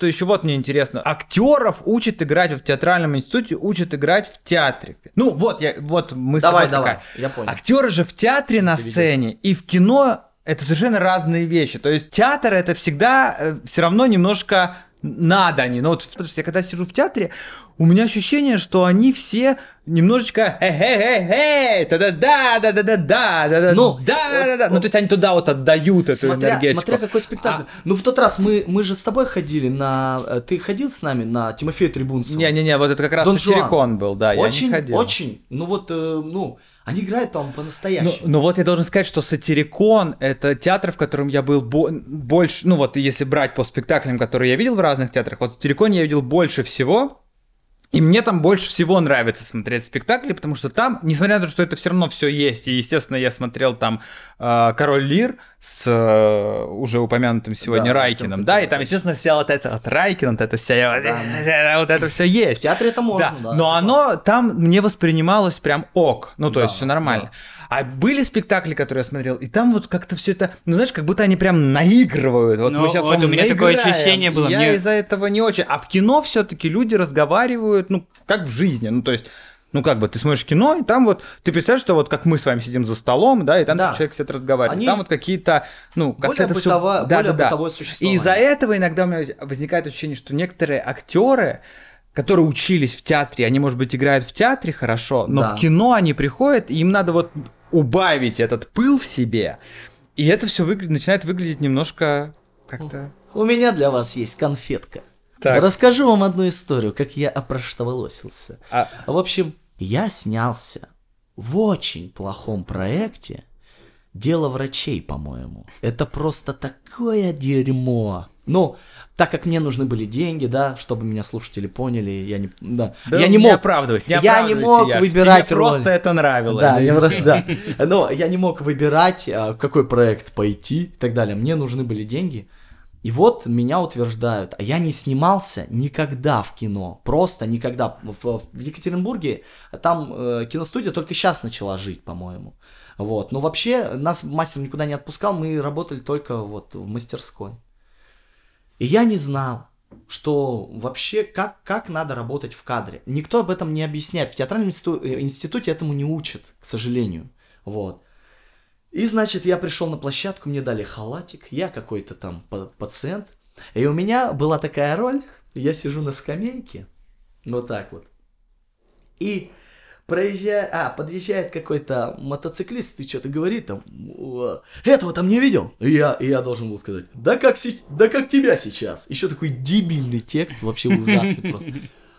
То еще вот мне интересно, актеров учат играть в театральном институте, учат играть в театре. Ну вот, я, вот мы Давай, давай, я понял. Актеры же в театре на Ты сцене и в кино это совершенно разные вещи. То есть театр это всегда э, все равно немножко надо они. Но вот, слушайте, я когда сижу в театре, у меня ощущение, что они все немножечко э-э-э-э, да-да-да-да-да-да-да-да, ну, да-да-да. Ну, ну то есть они туда вот отдают эту смотря, энергетику. Смотря какой спектакль. А... Ну, в тот раз мы, мы же с тобой ходили на... Э, ты ходил с нами на Тимофея Трибунцева? Не-не-не, вот это как раз Дон был, да, очень, я не ходил. Очень, ну вот, э, ну они играют там Ну, по-настоящему. ну вот я должен сказать, что Сатирикон — это театр, в котором я был бо- больше, ну вот если брать по спектаклям, которые я видел в разных театрах, вот в Сатириконе я видел больше всего, и мне там больше всего нравится смотреть спектакли, потому что там, несмотря на то, что это все равно все есть, и, естественно, я смотрел там э, «Король Лир» с э, уже упомянутым сегодня Да, Константин да, и там, естественно, вся вот эта вот Райкин, вот это вся, вот это все В есть. театре это можно, Да, да. но оно там мне воспринималось прям ок, ну то Да, есть все нормально. да. А были спектакли, которые я смотрел, и там вот как-то все это, ну знаешь, как будто они прям наигрывают. Вот Ну, мы сейчас вот у меня такое наиграем, ощущение было, Я мне- из-за этого не очень. А в кино все-таки люди разговаривают, ну как в жизни, ну то есть. Ну, как бы, ты смотришь кино, и там вот, ты представляешь, что вот как мы с вами сидим за столом, да, и там Да. человек сидит разговаривает. Они там вот какие-то, ну, как-то Более это бытово- да, более да, да. И из-за этого иногда у меня возникает ощущение, что некоторые актеры, которые учились в театре, они, может быть, играют в театре хорошо, но Да. в кино они приходят, и им надо вот убавить этот пыл в себе, и это все начинает выглядеть немножко как-то... У меня для вас есть конфетка. Так. Расскажу вам одну историю, как я опроштоволосился. А- В общем, я снялся в очень плохом проекте «Дело врачей», по-моему. Это просто такое дерьмо. Ну, так как мне нужны были деньги, да, чтобы меня слушатели поняли, я не, да, Да я не мог, оправдывайся, не я не мог Яш, выбирать тебе роль. просто это нравилось. Да, я просто, да. Но я не мог выбирать, а, в какой проект пойти и так далее. Мне нужны были деньги. И вот меня утверждают, а я не снимался никогда в кино, просто никогда. В, в Екатеринбурге там э, киностудия только сейчас начала жить, по-моему. Вот. Но вообще нас мастер никуда не отпускал, мы работали только вот в мастерской. И я не знал, что вообще как, как надо работать в кадре. Никто об этом не объясняет. В театральном э, институте этому не учат, к сожалению. Вот. И, значит, я пришел на площадку, мне дали халатик, я какой-то там па- пациент. И у меня была такая роль, я сижу на скамейке, вот так вот. И проезжает, а, подъезжает какой-то мотоциклист и что-то говорит там, «О, этого там не видел? И я, и я должен был сказать, да как, се- да как тебя сейчас? Еще такой дебильный текст, вообще ужасный просто.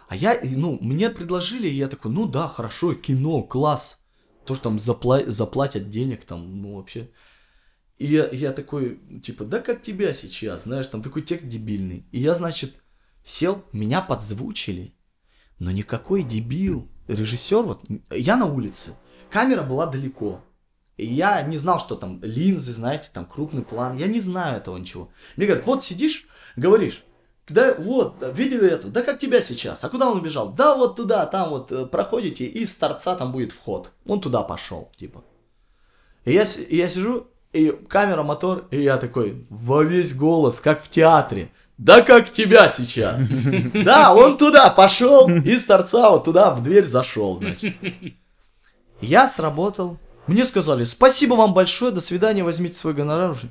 А я, ну, мне предложили, и я такой, ну да, хорошо, кино, класс. То, что там запла- заплатят денег, там, ну вообще. И я, я такой, типа, да как тебя сейчас, знаешь, там такой текст дебильный. И я, значит, сел, меня подзвучили, но никакой дебил, режиссер, вот, я на улице, камера была далеко. И я не знал, что там линзы, знаете, там крупный план, я не знаю этого ничего. Мне говорят, вот сидишь, говоришь, да вот, видели это, да как тебя сейчас, а куда он убежал? Да вот туда, там вот э, проходите, и с торца там будет вход. Он туда пошел, типа. И я, и я сижу, и камера, мотор, и я такой, во весь голос, как в театре. Да как тебя сейчас. Да, он туда пошел, и с торца вот туда в дверь зашел, значит. Я сработал. Мне сказали, спасибо вам большое, до свидания, возьмите свой гонорар уже.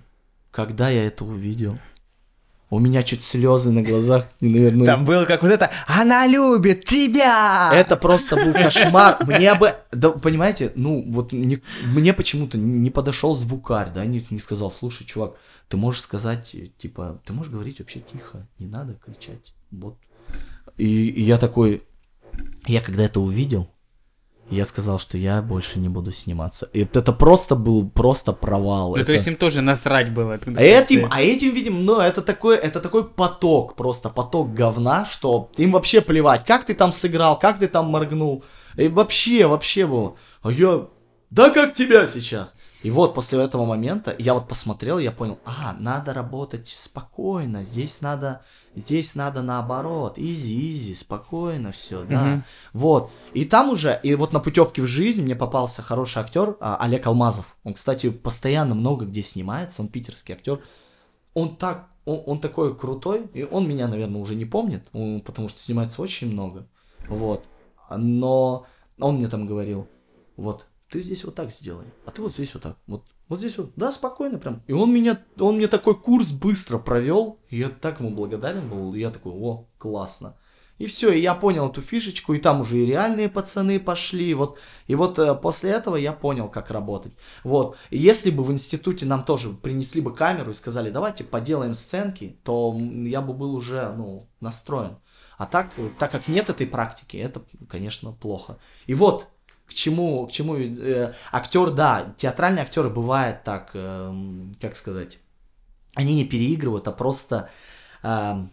Когда я это увидел, у меня чуть слезы на глазах не навернулись. Там было как вот это «Она любит тебя!» Это просто был кошмар. Мне бы, да, понимаете, ну вот не- мне почему-то не подошел звукарь, да, не, не сказал, слушай, чувак, ты можешь сказать, типа, ты можешь говорить вообще тихо, не надо кричать, вот. И, и я такой, я когда это увидел, я сказал, что я больше не буду сниматься. И это просто был просто провал. Ну, Это- то есть им тоже насрать было. а этим, а этим, видим, ну, это такой, это такой поток, просто поток говна, что им вообще плевать, как ты там сыграл, как ты там моргнул. И вообще, вообще было. А я, да как тебя сейчас? И вот после этого момента я вот посмотрел, я понял, а, надо работать спокойно, здесь надо, здесь надо наоборот, easy-easy, спокойно все, да. Мгм. Вот. И там уже, и вот на путевке в жизнь мне попался хороший актер а, Олег Алмазов. Он, кстати, постоянно много где снимается, он питерский актер. Он так, он, он такой крутой, и он меня, наверное, уже не помнит, потому что снимается очень много. Вот. Но он мне там говорил, вот, ты здесь вот так сделай, а ты вот здесь вот так. Вот Вот здесь вот, да, спокойно прям. И он меня, он мне такой курс быстро провел, и я так ему благодарен был, я такой, о, классно. И все, и я понял эту фишечку, и там уже и реальные пацаны пошли, вот. И вот э, после этого я понял, как работать. Вот. И если бы в институте нам тоже принесли бы камеру и сказали, давайте поделаем сценки, то я бы был уже, ну, настроен. А так, э, так как нет этой практики, это, конечно, плохо. И вот, к чему, к чему э, актер, да, театральные актеры бывает так, эм, как сказать, они не переигрывают, а просто, эм,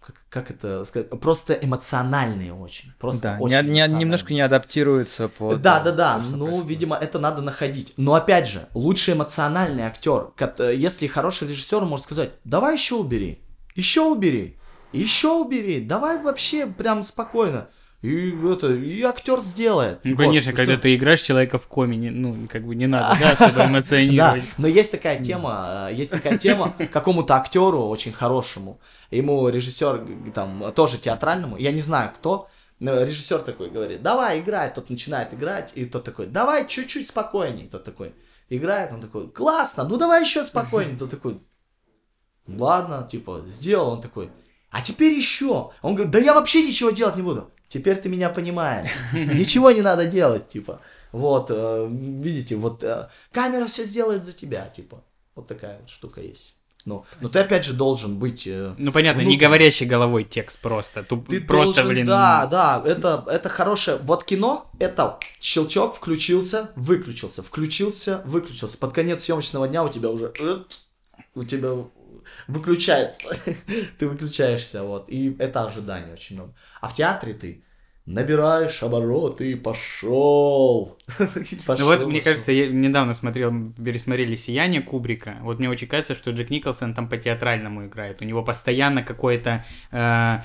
как, как это сказать, просто эмоциональные очень, просто Да, очень не- не- немножко не адаптируется под... Да, э, да, да. Ну, происходит. видимо, это надо находить. Но опять же, лучший эмоциональный актер, э, если хороший режиссер, может сказать: давай еще убери, еще убери, еще убери, давай вообще прям спокойно. И это, и актер сделает. Ну, Вот, конечно, что- когда ты играешь человека в коме, не- ну, как бы не надо, да, особо Да, эмоционировать. но есть такая тема, э, есть такая тема какому-то актеру очень хорошему, ему режиссер там тоже театральному, я не знаю кто, режиссер такой говорит, давай играй, тот начинает играть, и тот такой, давай чуть-чуть спокойней, тот такой играет, он такой, классно, ну давай еще спокойней, тот такой, ладно, типа, сделал, он такой, а теперь еще, он говорит, да я вообще ничего делать не буду, теперь ты меня понимаешь, ничего не надо делать, типа, вот, э, видите, вот э, камера все сделает за тебя, типа, вот такая вот штука есть. Ну, но ты опять же должен быть. э, Ну, понятно, не внутренне. говорящий головой текст просто. Туп- Ты просто, должен, блин, да, да, это, это хорошее. Вот кино, это щелчок, включился, выключился, включился, выключился. Под конец съемочного дня у тебя уже, у тебя выключается, ты выключаешься, вот. И это ожидание очень много. А в театре ты набираешь обороты и пошел. Ну вот, мне кажется, я недавно смотрел, пересмотрели «Сияние» Кубрика. Вот мне очень кажется, что Джек Николсон там по-театральному играет. У него постоянно какое-то э,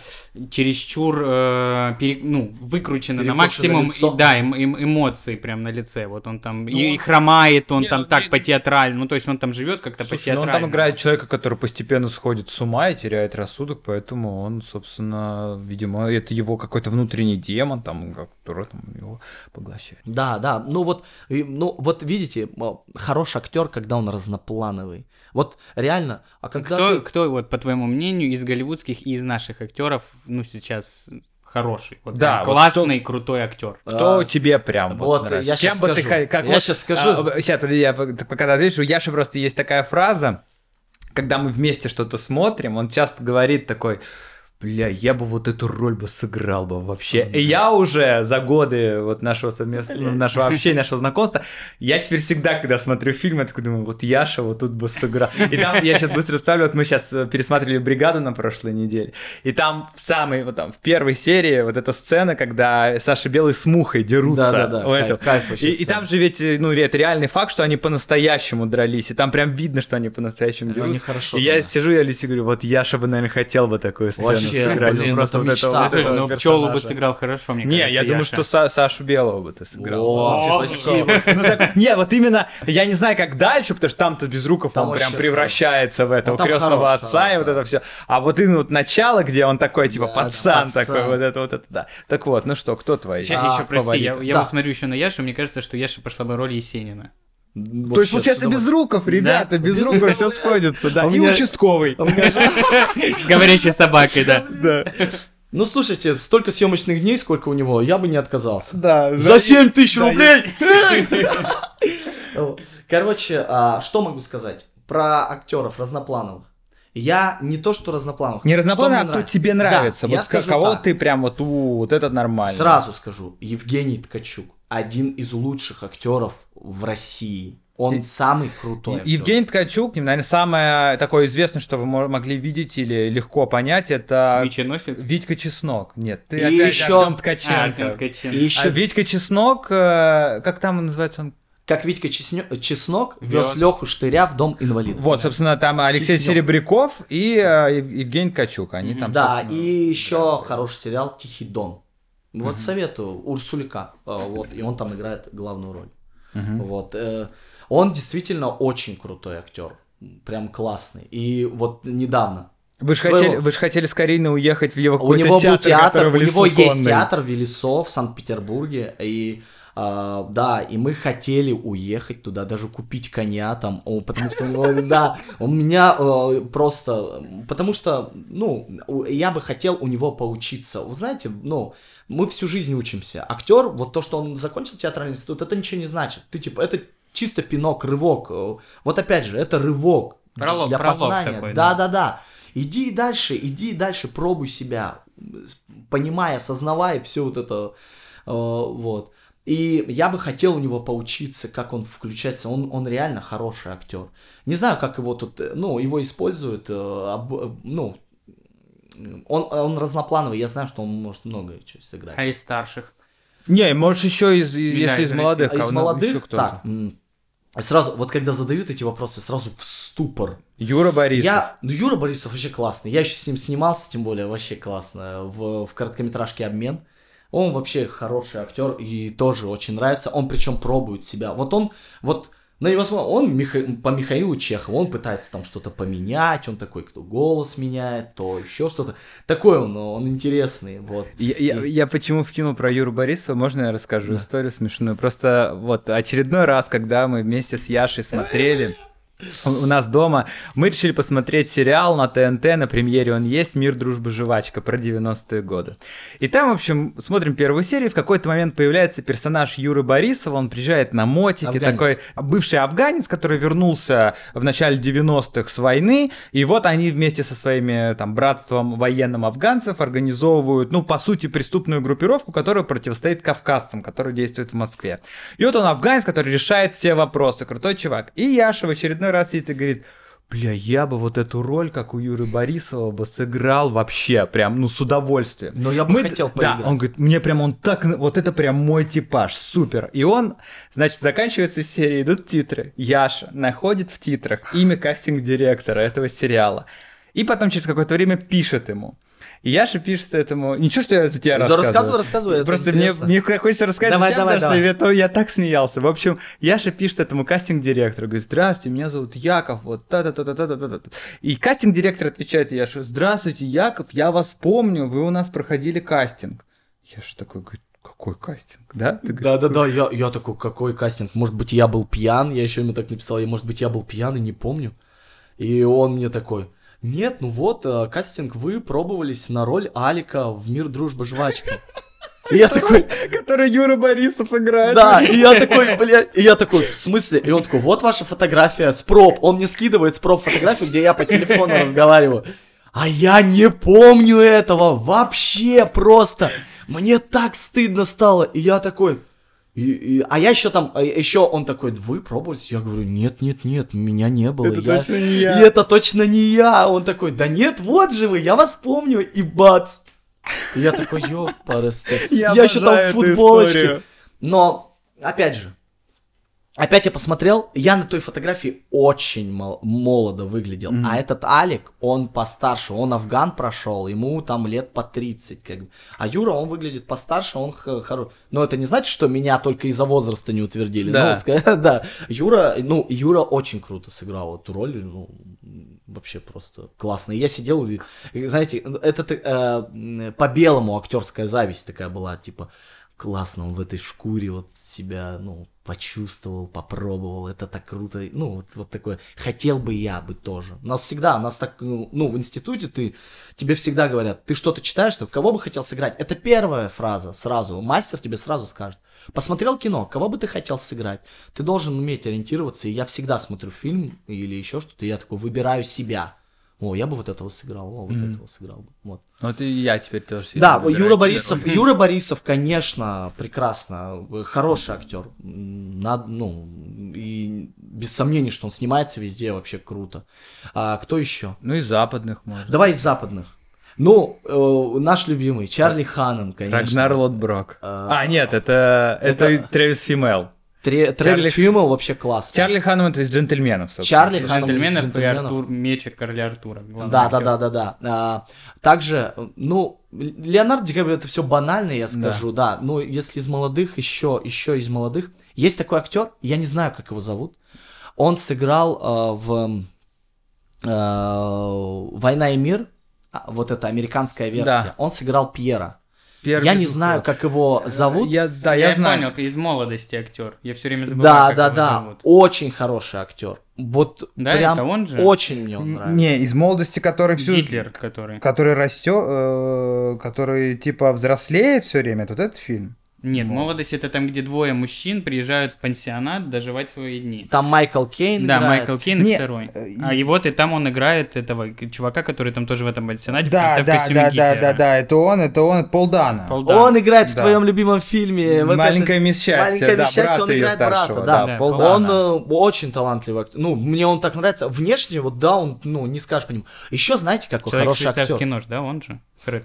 чересчур э, пере- ну, выкручено на максимум и- да, эм- эм- эмоций прям на лице. Вот он там и, Ну, и хромает, он не, там ну, так не- по-театральному. Ну, то есть он там живет как-то ну он по-театральному. там играет человека, который постепенно сходит с ума и теряет рассудок, поэтому он, собственно, видимо, это его какой-то внутренний демон, там, который там его поглощает. Да, да, ну вот, ну вот видите, хороший актер, когда он разноплановый. Вот реально, а когда Кто, ты- кто, вот, по твоему мнению, из голливудских и из наших актеров, ну, сейчас хороший? Вот Да, прям вот классный, крутой актер. Кто А, тебе прям вот, вот, нравится? я Чем бы ты скажу. ха- как Я вот, щас скажу. а, сейчас, подожди, я по- ты пока ты ответишь, у Яши просто есть такая фраза, когда мы вместе что-то смотрим, он часто говорит такой, бля, я бы вот эту роль бы сыграл бы вообще. И я уже за годы вот нашего совместного, нашего общения, нашего знакомства, я теперь всегда, когда смотрю фильм, я такой думаю, вот Яша вот тут бы сыграл. И там, я сейчас быстро вставлю, вот мы сейчас пересматривали «Бригаду» на прошлой неделе, и там в самой, вот там, в первой серии вот эта сцена, когда Саша Белый с Мухой дерутся. Да-да-да, кайф- кайф И, и там же ведь, ну, это реальный факт, что они по-настоящему дрались, и там прям видно, что они по-настоящему Они дерутся. хорошо И я сижу, я Лисе говорю, вот Яша бы, наверное, хотел бы такую сцену Вообще, блин, просто это мечта. ну пчелу бы сыграл хорошо, мне Не, кажется, я думаю, что Са- Сашу Белого бы ты сыграл. О, спасибо. ну, Не, вот именно, я не знаю, как дальше, потому что там-то Безруков, Там он прям превращается в этого Ну, крестного отца и вот это все. А вот именно вот начало, где он такой, типа, пацан такой, вот это, вот это, да. Так вот, ну что, кто твои? Ща, А, еще прости, я, вот смотрю еще на Яшу, мне кажется, что Яша пошла бы роль Есенина. То есть, Вообще, получается, удовольствием. Безруков, ребята, Безруков, все сходится, да. А И участковый. С говорящей собакой, да. Да, Ну, слушайте, столько съемочных дней, сколько у него, я бы не отказался. да. За 7 тысяч да, рублей! Короче, а, что могу сказать про актеров разноплановых? Я не то, что разноплановых. Не разноплановый, мне а кто нравится. тебе Да, нравится? я Вот скажу кого так. ты прям вот, у, вот этот нормально. Сразу скажу, Евгений Ткачук один из лучших актеров в России. Он И- самый крутой. актер. Евгений Ткачук, наверное, самое такое известное, что вы мо- могли видеть или легко понять, это Меченосец. Витька Чеснок. Нет, ты И опять еще- Артём А, Ткаченко. Артем Ткаченко. И еще, А Витька Чеснок, э, как там называется он? как Витька Чеснё- Чеснок вез Вез. Леху Штыря в дом инвалидов. Вот, собственно, там Алексей Чеснок. Серебряков и э, Ев- Евгений Ткачук. Они там, Да, собственно, и еще хороший сериал Тихий Дон. Вот советую, Урсуляка. э, Вот, и он там играет главную роль. Вот. э, Он действительно очень крутой актер. Прям классный. И вот недавно. Вы же хотели, вы ж хотели с Кариной уехать в его У какой-то него был театр, театр, который в у него лесу есть конный. театр в Велесо в Санкт-Петербурге, и А, да, и мы хотели уехать туда, даже купить коня там, о, потому что, ну, да, у меня э, просто, потому что, ну, у- я бы хотел у него поучиться. Вы знаете, ну, мы всю жизнь учимся. Актер, вот то, что он закончил театральный институт, это ничего не значит. Ты типа, это чисто пинок, рывок. Э, Вот опять же, это рывок Пролог- для пролог познания. такой, да, да. да, да. Иди дальше, иди дальше, пробуй себя, понимая, осознавая все вот это, э, вот. И я бы хотел у него поучиться, как он включается. Он, он реально хороший актер. Не знаю, как его тут, э, ну, его используют, ну, он, он разноплановый, я знаю, что он может много чего сыграть. А из старших? Не, можешь еще из, из- если из из молодых. А из а еще молодых, так, сразу, вот когда задают эти вопросы, сразу в ступор. Юра Борисов. Я, ну, Юра Борисов вообще классный. Я еще с ним снимался, тем более, вообще классно. В, в короткометражке «Обмен». Он вообще хороший актер и тоже очень нравится. Он причем пробует себя. Вот он, вот на него смотрю, он Миха- по Михаилу Чехову, он пытается там что-то поменять, он такой, кто голос меняет, то еще что-то. Такой он, он интересный, вот. Я, я- я почему вкинул про Юру Борисова, можно я расскажу историю смешную? Просто вот очередной раз, когда мы вместе с Яшей смотрели у нас дома, мы решили посмотреть сериал на ТНТ, на премьере он есть, «Мир, дружба, жвачка» про 90-е годы. И там, в общем, смотрим первую серию, в какой-то момент появляется персонаж Юры Борисова, он приезжает на мотике, Афганец. такой бывший афганец, который вернулся в начале 90-х с войны, и вот они вместе со своими там братством военным афганцев организовывают, ну, по сути, преступную группировку, которая противостоит кавказцам, которые действуют в Москве. И вот он афганец, который решает все вопросы, крутой чувак. И Яша в очередной раз сидит и говорит, Бля, я бы вот эту роль, как у Юры Борисова, бы сыграл вообще, прям, ну, с удовольствием. Но я бы Мы- хотел Да, поиграть. он говорит, мне прям он так, вот это прям мой типаж, супер. И он, значит, заканчивается серия, идут титры. Яша находит в титрах имя кастинг-директора этого сериала. И потом через какое-то время пишет ему. И Яша пишет этому... Ничего, что я за тебя Да рассказываю. рассказывай, рассказывай, Просто мне, интересно. мне хочется рассказать Давай, за тебя, давай, потому что давай. я, то я так смеялся. В общем, Яша пишет этому кастинг-директору, говорит, здравствуйте, меня зовут Яков, вот та-та-та-та-та-та-та. И кастинг-директор отвечает Яше, здравствуйте, Яков, я вас помню, вы у нас проходили кастинг. Яша такой говорит, какой кастинг, да? Да-да-да, я, я такой, какой кастинг? Может быть, я был пьян? Я еще ему так написал, я, может быть, я был пьян и не помню. И он мне такой, нет, ну вот, э, кастинг, вы пробовались на роль Алика в «Мир, дружба, жвачка». И я такой, который Юра Борисов играет. да, и я такой, блядь, и я такой, в смысле? И он такой, вот ваша фотография с проб. Он мне скидывает с проб фотографию, где я по телефону разговариваю. А я не помню этого вообще просто. Мне так стыдно стало. И я такой, и- и- а я еще там, а еще он такой, вы пробовались? Я говорю, нет, нет, нет, меня не было. Это Я- точно не я. И это точно не я. Он такой, да нет, вот же вы, я вас помню. И бац. И я такой, ёпарасты. Я еще там в футболочке. Но, опять же, опять я посмотрел, я на той фотографии очень мол- молодо выглядел. Мгм. А этот Алик, он постарше, он афган прошел, ему там лет по 30. Как бы. А Юра, он выглядит постарше, он хороший. Но это не значит, что меня только из-за возраста не утвердили. Да. Ну, да. Юра, ну, Юра очень круто сыграл эту роль, ну, вообще просто классно. И я сидел, и, знаете, это э, по-белому актерская зависть такая была, типа, классно, он в этой шкуре вот себя, ну, почувствовал, попробовал, это так круто, ну, вот, вот такое, хотел бы я бы тоже. Нас всегда, нас так, ну, ну, в институте ты, тебе всегда говорят, ты что-то читаешь, что кого бы хотел сыграть? Это первая фраза сразу, мастер тебе сразу скажет. Посмотрел кино, кого бы ты хотел сыграть? Ты должен уметь ориентироваться, и я всегда смотрю фильм или еще что-то, я такой выбираю себя. О, я бы вот этого сыграл, о, вот Мгм. этого сыграл бы. Вот. Вот и я теперь тоже Да, выбираю Юра. Борисов, Юра Борисов, конечно, прекрасно, э, хороший актер, над- ну и без сомнений, что он снимается везде, вообще круто. А кто еще? Ну и западных можно. Давай из западных. Ну, э, наш любимый Чарли Ханнан, конечно. Рагнар Лотброк. А, А, нет, это, это, это- Трэвис Фимел. Тре- Трэвис Чарли- Фиммел вообще классный. Чарли Ханнам это из джентльменов, собственно. Чарли Ханнан из Джентльменов и «Джентльменов». Артур Мечик короля Артура. Да, да, да, да, да. А, также, ну, Леонардо Ди Каприо это все банально, я скажу, да. Ну, если из молодых, еще, еще из молодых. Есть такой актер, я не знаю, как его зовут. Он сыграл а, в а, Война и мир, а, вот эта американская версия. Да. Он сыграл Пьера. Первый Я не знаю, как его зовут. Я, да, я, знаю. понял, из молодости актер. Я все время забываю, Да, как да, его да. зовут. Очень хороший актер. Вот Да, прям это он же? очень мне он нравится. Не, из молодости, который всю... Гитлер, который. Который растет, э, который типа взрослеет все время, вот этот фильм. Нет, Ну. молодость это там, где двое мужчин приезжают в пансионат доживать свои дни. Там Майкл Кейн Да, играет. Майкл Кейн Не, второй. э, А и- и вот и там он играет этого чувака, который там тоже в этом пансионате в Да, конце в да, костюме да, да, Гитлера. да, да, это он, это он, это Пол Дана. Пол Дана. Он играет в Да. твоем любимом фильме. вот Маленькая этот- мисс счастье, Маленькая да, мисс счастье, брата он играет брата, старшего, да. да, Пол Пол Он э, очень талантливый актер. Ну, мне он так нравится. Внешне, вот да, он, ну, не скажешь по нему. Еще знаете, какой Человек хороший актер? нож, да, он же?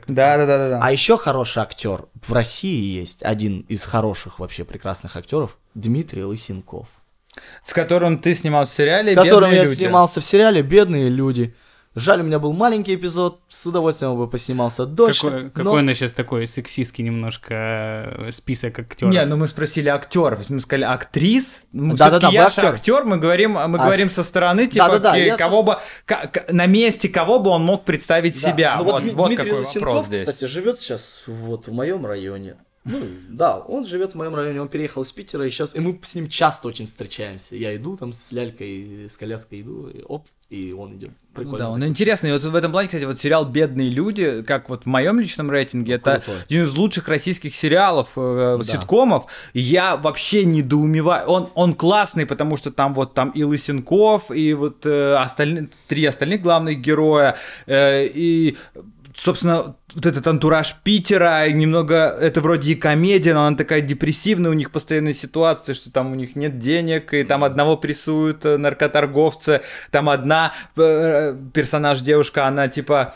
Да, да, да, да, да. А еще хороший актер в России есть один из хороших вообще прекрасных актеров Дмитрий Лысенков, С которым ты снимался в сериале с которым «Бедные я люди». снимался в сериале "Бедные люди". Жаль, у меня был маленький эпизод, с удовольствием бы поснимался дольше. Какой, но- какой у нас сейчас такой сексистский немножко э, список актеров? Не, ну мы спросили актеров, мы сказали актрис. Ну, Да-да-да, всё-таки вы я же актер. актер, мы говорим, мы А, говорим со стороны, типа, Да-да-да, ки- я со- кого бы, ка- ка- на месте кого бы он мог представить Да. себя. Ну вот, вот Дмитрий какой Лысенков, вопрос здесь. кстати, живет сейчас вот в моем районе. Ну, да, он живет в моем районе, он переехал из Питера, и сейчас, и мы с ним часто очень встречаемся. Я иду там с лялькой, с коляской иду, и оп, и он идет. Ну Прикольно. да, он такой. интересный. И Вот в этом плане, кстати, вот сериал «Бедные люди», как вот в моем личном рейтинге, это крутой. один из лучших российских сериалов, э, Да. ситкомов. И я вообще недоумеваю. Он, он классный, потому что там вот там и Лысенков, и вот э, остальные, три остальных главных героя, э, и собственно, вот этот антураж Питера, немного, это вроде и комедия, но она такая депрессивная, у них постоянная ситуация, что там у них нет денег, и там одного прессуют э, наркоторговцы, там одна э, персонаж девушка, она типа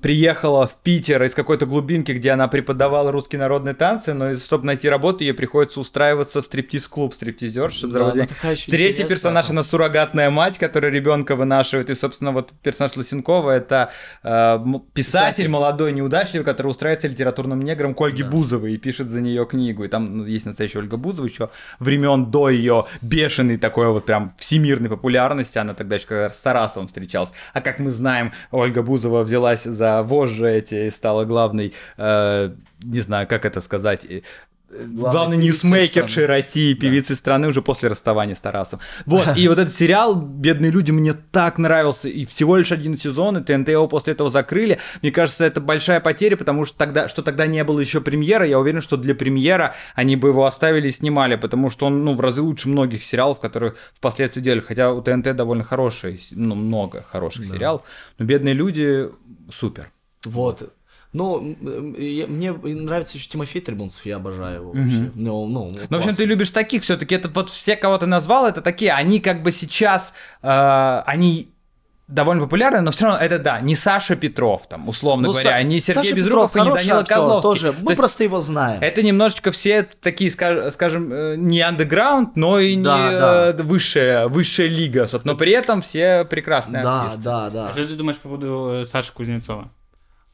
приехала в Питер из какой-то глубинки, где она преподавала русские народные танцы, но чтобы найти работу, ей приходится устраиваться в стриптиз-клуб стриптизер, чтобы Да, заработать Третий персонаж, она суррогатная мать, которая ребенка вынашивает. И, собственно, вот персонаж Лысенкова это э, писатель, Писатель. молодой, неудачливый, который устраивается литературным негром к Ольге Да. Бузовой и пишет за нее книгу. И там ну, есть настоящая Ольга Бузова еще времен до ее бешеной такой вот прям всемирной популярности. Она тогда еще как раз с Тарасовым встречалась. А как мы знаем, Ольга Бузова взялась за вожжи эти и стала главной, э, не знаю, как это сказать, главной ньюсмейкершей. России, певицей страны уже после расставания с Тарасом. Вот, и вот этот сериал «Бедные люди» мне так нравился, и всего лишь один сезон, и ТНТ его после этого закрыли. Мне кажется, это большая потеря, потому что тогда, что тогда не было еще премьера, я уверен, что для премьера они бы его оставили и снимали, потому что он, ну, в разы лучше многих сериалов, которые впоследствии делали, хотя у ТНТ довольно хорошие, ну, много хороших сериалов, но «Бедные люди» супер. Вот. Ну, мне нравится еще Тимофей Трибунцев, я обожаю его вообще. Ну, ну, Ну, в общем, ты любишь таких все-таки. Это вот все, кого ты назвал, это такие. Они как бы сейчас, э, они довольно популярны, но все равно это да, не Саша Петров, там, условно Ну, говоря, Са- не Сергей Саша Безруков Петров и не Данила актер Козловский. Тоже. То Мы есть просто его знаем. Это немножечко все такие, скаж- скажем, э, не андеграунд, но и Да, не да. э, высшая, высшая лига, собственно, но при этом все прекрасные Да, артисты. да, да. А что ты думаешь по поводу э, Саши Кузнецова?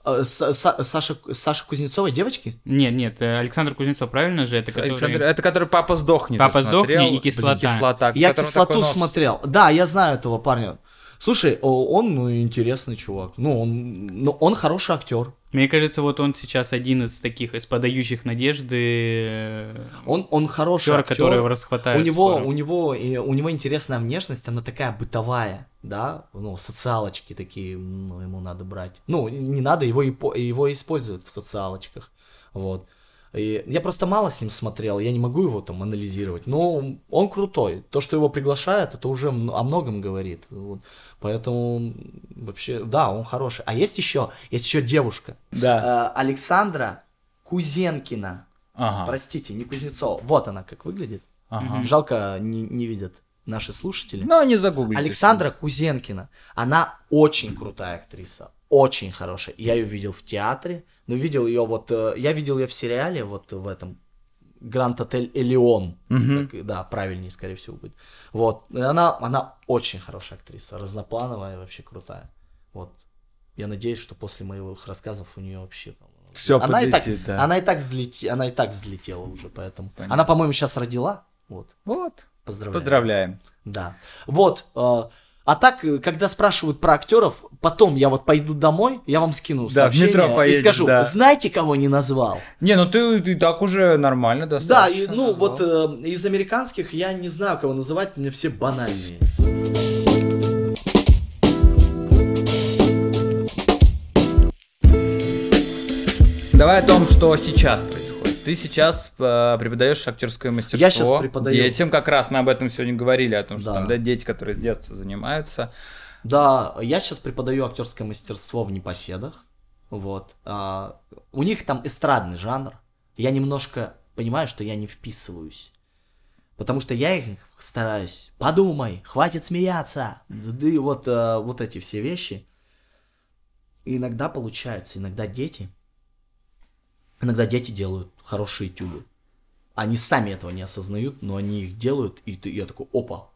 Са- Са- Саша, Саша Кузнецовой девочки? Нет, нет, э, Александр Кузнецов, правильно же? Это который... Александр, это который папа сдохнет. «Папа сдохни» и «Кислота». Блин, кислота. Я кислоту смотрел. Да, я знаю этого парня. Слушай, он ну, интересный чувак. Ну, он, ну, он хороший актер. Мне кажется, вот он сейчас один из таких, из подающих надежды. э, Он, он хороший актер, актер. который его расхватает у него, скоро. у него, и у него интересная внешность, она такая бытовая, да, ну социалочки такие, ну ему надо брать, ну не надо, его его используют в социалочках, вот. И я просто мало с ним смотрел, я не могу его там анализировать, но он крутой. То, что его приглашают, это уже о многом говорит. Вот. Поэтому вообще, да, он хороший. А есть еще, есть еще девушка, Да. Э, Александра Кузенкина. Ага. Простите, не Кузнецова. Вот она как выглядит. ага. Жалко, не, не видят наши слушатели. Но не загуглите. Александра Кузенкина. Она очень крутая актриса. Очень хорошая. Я ее видел в театре. Но видел ее вот... э, Я видел ее в сериале вот в этом... Гранд Отель Элеон. Да, правильнее, скорее всего, будет. Вот. Она, она очень хорошая актриса. Разноплановая, вообще крутая. Вот. Я надеюсь, что после моих рассказов у нее вообще. Всё она и так, подлетит, да. она и так взлети, она и так взлетела уже, поэтому. Понятно. Она, по-моему, сейчас родила. Вот. Вот. Поздравляю. Поздравляем. Да. Вот. э, А так, э, когда спрашивают про актеров, потом я вот пойду домой, я вам скину Да, в сообщение метро и поедешь, скажу, да. знаете, кого не назвал? Не, ну ты, ты так уже нормально Да, достаточно. и, ну назвал. вот э, из американских я не знаю, кого называть, мне все банальные. Давай о том, что сейчас происходит. Ты сейчас э, преподаешь актерское мастерство Я щас преподаю. детям, как раз мы об этом сегодня говорили, о том, что Да. там да, дети, которые с детства занимаются. Да, я сейчас преподаю актерское мастерство в непоседах. Вот. А, у них там эстрадный жанр. Я немножко понимаю, что я не вписываюсь. Потому что я их стараюсь. Подумай, хватит смеяться. Да и вот, э, вот эти все вещи. И иногда получаются, иногда дети. Иногда дети делают хорошие этюды. Они сами этого не осознают, но они их делают, и ты, я такой, опа,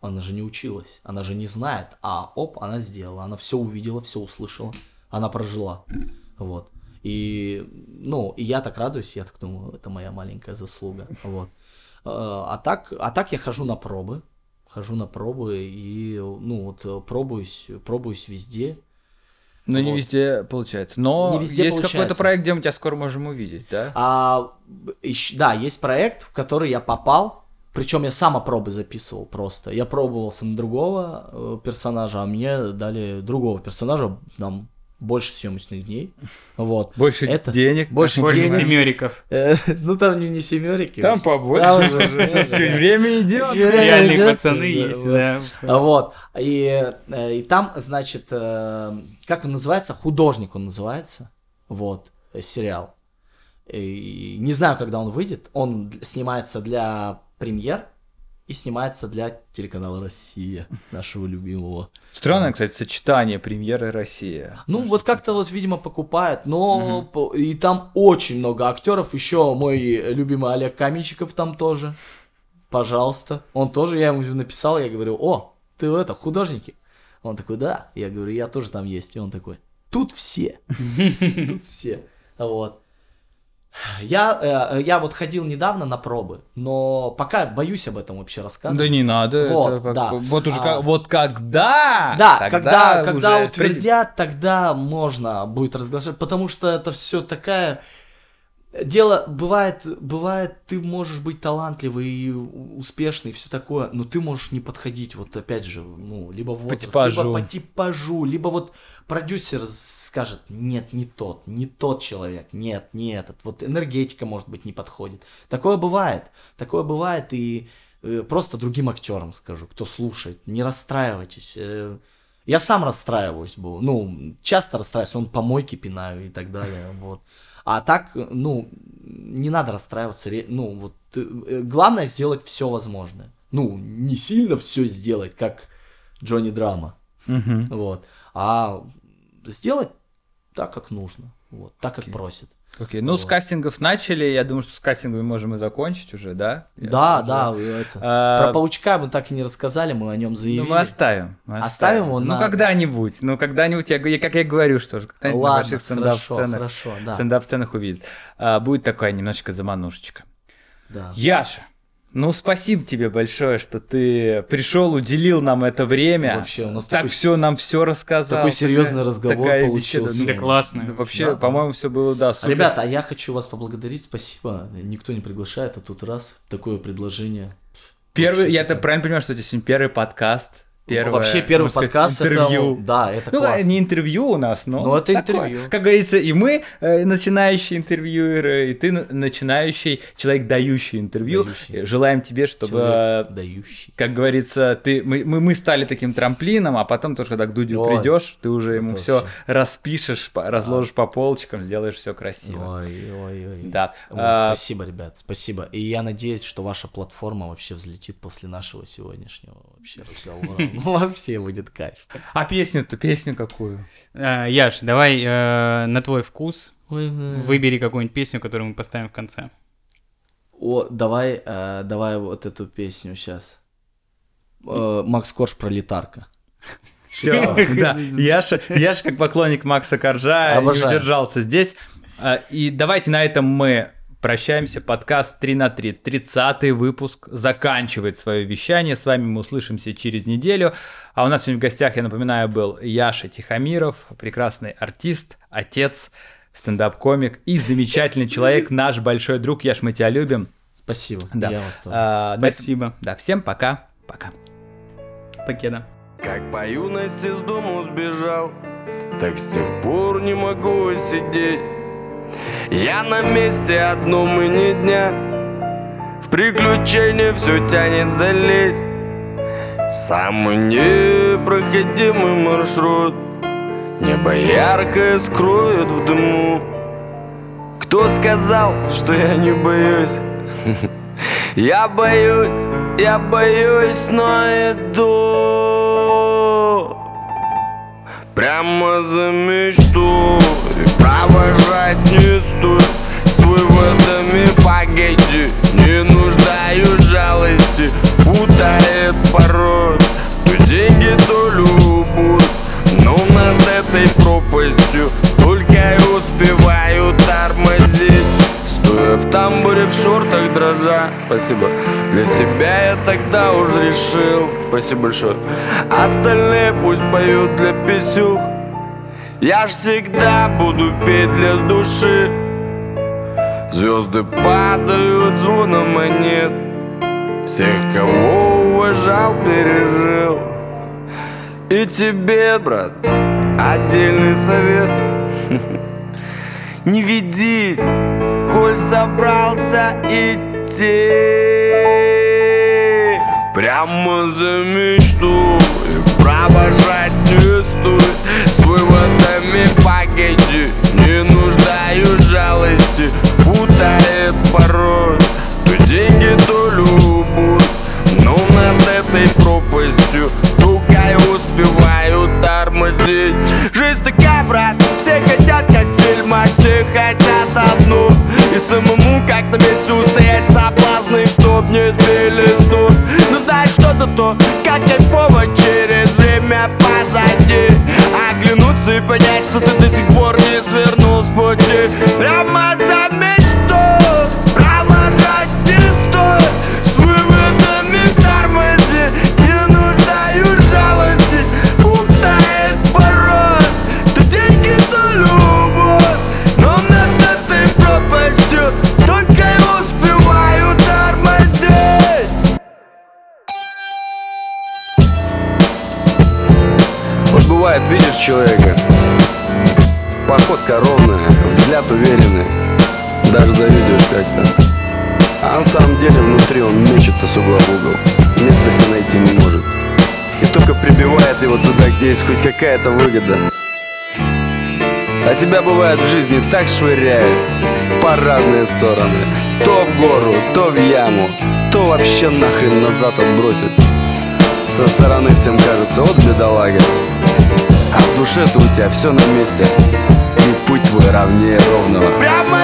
она же не училась, она же не знает, а оп, она сделала, она все увидела, все услышала, она прожила, вот. И, ну, и я так радуюсь, я так думаю, это моя маленькая заслуга, вот. Э, А так, а так я хожу на пробы, хожу на пробы и, ну, вот пробуюсь, пробуюсь везде. Но не Вот. везде получается. Но Не везде есть какой-то получается. проект, где мы тебя скоро можем увидеть, да? А, ищ- да, есть проект, в который я попал, причем я сам пробы записывал просто. Я пробовался на другого э, персонажа, а мне дали другого персонажа, нам больше съемочных дней. Вот. Больше Это- денег. больше Больше денег. семериков. Э, Ну там не, не семерики. Там побольше. Там уже. Время идет. Реальные пацаны да, есть, вот. да. Вот. И, э, и там, значит, э, как он называется? Художник он называется. Вот, сериал. И не знаю, когда он выйдет. Он снимается для премьер и снимается для телеканала Россия, нашего любимого. Странное, кстати, сочетание премьеры Россия. Ну, вот как-то вот, видимо, покупают, но по- и там очень много актеров. Еще мой любимый Олег Каменщиков там тоже. Пожалуйста. Он тоже, я ему написал, я говорю, о, ты это, художники? Он такой, да. Я говорю, я тоже там есть. И он такой, тут все. Тут все. Вот. Я, э, я вот ходил недавно на пробы, но пока боюсь об этом вообще рассказывать. Да не надо. Вот, это как- да. Вот уже А. как- вот когда. Да, когда, когда уже утвердят, тогда можно будет разглашать, потому что это все такая... Дело бывает, бывает, ты можешь быть талантливый и успешный, все такое, но ты можешь не подходить, вот опять же, ну, либо возраст, типажу. либо по типажу, либо вот продюсер скажет, нет, не тот, не тот человек, нет, не этот, вот энергетика, может быть, не подходит. Такое бывает, такое бывает, и э, просто другим актерам скажу, кто слушает, не расстраивайтесь. э, я сам расстраиваюсь, был. ну, часто расстраиваюсь, он помойки пинаю и так далее, вот. А так, ну, не надо расстраиваться, ну, вот, э, главное сделать все возможное. Ну, не сильно все сделать, как Джонни Драма, вот, а сделать так, как нужно, вот, так, как просят. Окей, ну с Вот. кастингов начали, я думаю, что с кастингами можем и закончить уже, да? Я Да, уже- да, это. А, Про паучка мы так и не рассказали, мы о нем заявили. Ну, мы оставим. мы Оставим его Ну, на- когда-нибудь. Ну, когда-нибудь, я, как я говорю, что же, когда-нибудь на Ладно, больших хорошо, стендап-сценах, хорошо, да. стендап-сценах увидит. А, будет такая немножечко заманушечка. да. Яша, ну спасибо тебе большое, что ты пришел, уделил нам это время. Вообще, у нас так такой все нам все рассказал. такой серьезный Такая- разговор такая получился. беседа. Да Ну, классно. да вообще, Да, по-моему, все было, да, супер. Ребята, а я хочу вас поблагодарить, спасибо. Никто не приглашает, а тут раз такое предложение. Первый, Вообще я супер. правильно понимаю, что это сегодня первый подкаст? Первое, Вообще первый сказать, подкаст интервью. это, да, это Ну, классно. не интервью у нас, но... Ну, это такое. интервью. Как говорится, и мы э, начинающие интервьюеры, и ты на- начинающий человек, дающий интервью. Дающий. Э, Желаем тебе, чтобы, Человек э, дающий. как говорится, ты, мы, мы, мы стали таким трамплином, а потом тоже, когда к Дудю Ой, придешь, ты уже ему все распишешь, по- разложишь по полочкам, сделаешь все красиво. Ой, ой, ой. Да. Вот, А, спасибо, ребят, спасибо. И я надеюсь, что ваша платформа вообще взлетит после нашего сегодняшнего вообще разговора. Ну, Вообще будет кайф. а песню-то, песню какую? Э, Яш, давай э, на твой вкус выбери какую-нибудь песню, которую мы поставим в конце. О, давай, э, давай вот эту песню сейчас. Макс Корж пролетарка. Все, да. Яша, Яша, как поклонник Макса Коржа, не удержался здесь. И давайте на этом мы прощаемся. Подкаст 3 на 3, 30 выпуск, заканчивает свое вещание. С вами мы услышимся через неделю. А у нас сегодня в гостях, я напоминаю, был Яша Тихомиров, прекрасный артист, отец, стендап-комик и замечательный человек, наш большой друг. Яш, мы тебя любим. Спасибо. Да. Я вас тоже. А, да, Спасибо. Да, всем пока. Пока. Покеда. Как по юности с дому сбежал Так с тех пор не могу сидеть Я на месте одном и ни дня. В приключения все тянет залезть. Самый непроходимый маршрут. Небо яркое скроет в дыму. Кто сказал, что я не боюсь? Я боюсь, я боюсь, но иду Прямо за мечту И провожать не стоит. С выводами погоди Не нуждаю жалости. Путает дрожа. Спасибо. Для себя я тогда уже решил. Спасибо большое. Остальные пусть поют для писюх. Я ж всегда буду петь для души. Звезды падают звоном монет Всех, кого уважал, пережил. И тебе, брат, отдельный совет. Не ведись, коль собрался идти? Прямо за мечту И провожать не стоит. С выводами погоди Не нуждаю жалости. Путает порой. То деньги, то любовь. Но над этой пропастью Только и успеваю тормозить. Жизнь такая, брат Все хотят, как в фильмах Все хотят одну. И самому как на месте устоять соблазны Чтоб не сбили с ног. Ну знаешь что-то то, как кайфово Через время позади. Оглянуться и понять, что ты до сих пор человека. Походка ровная, взгляд уверенный. Даже завидуешь как-то. А на самом деле внутри он мечется с угла в угол. Места себе найти не может. И только прибивает его туда, где есть хоть какая-то выгода. А тебя бывает в жизни так швыряет. По разные стороны. То в гору, то в яму. То вообще нахрен назад отбросит. Со стороны всем кажется, вот бедолага а в душе-то у тебя все на месте. И путь твой ровнее ровного. Прямо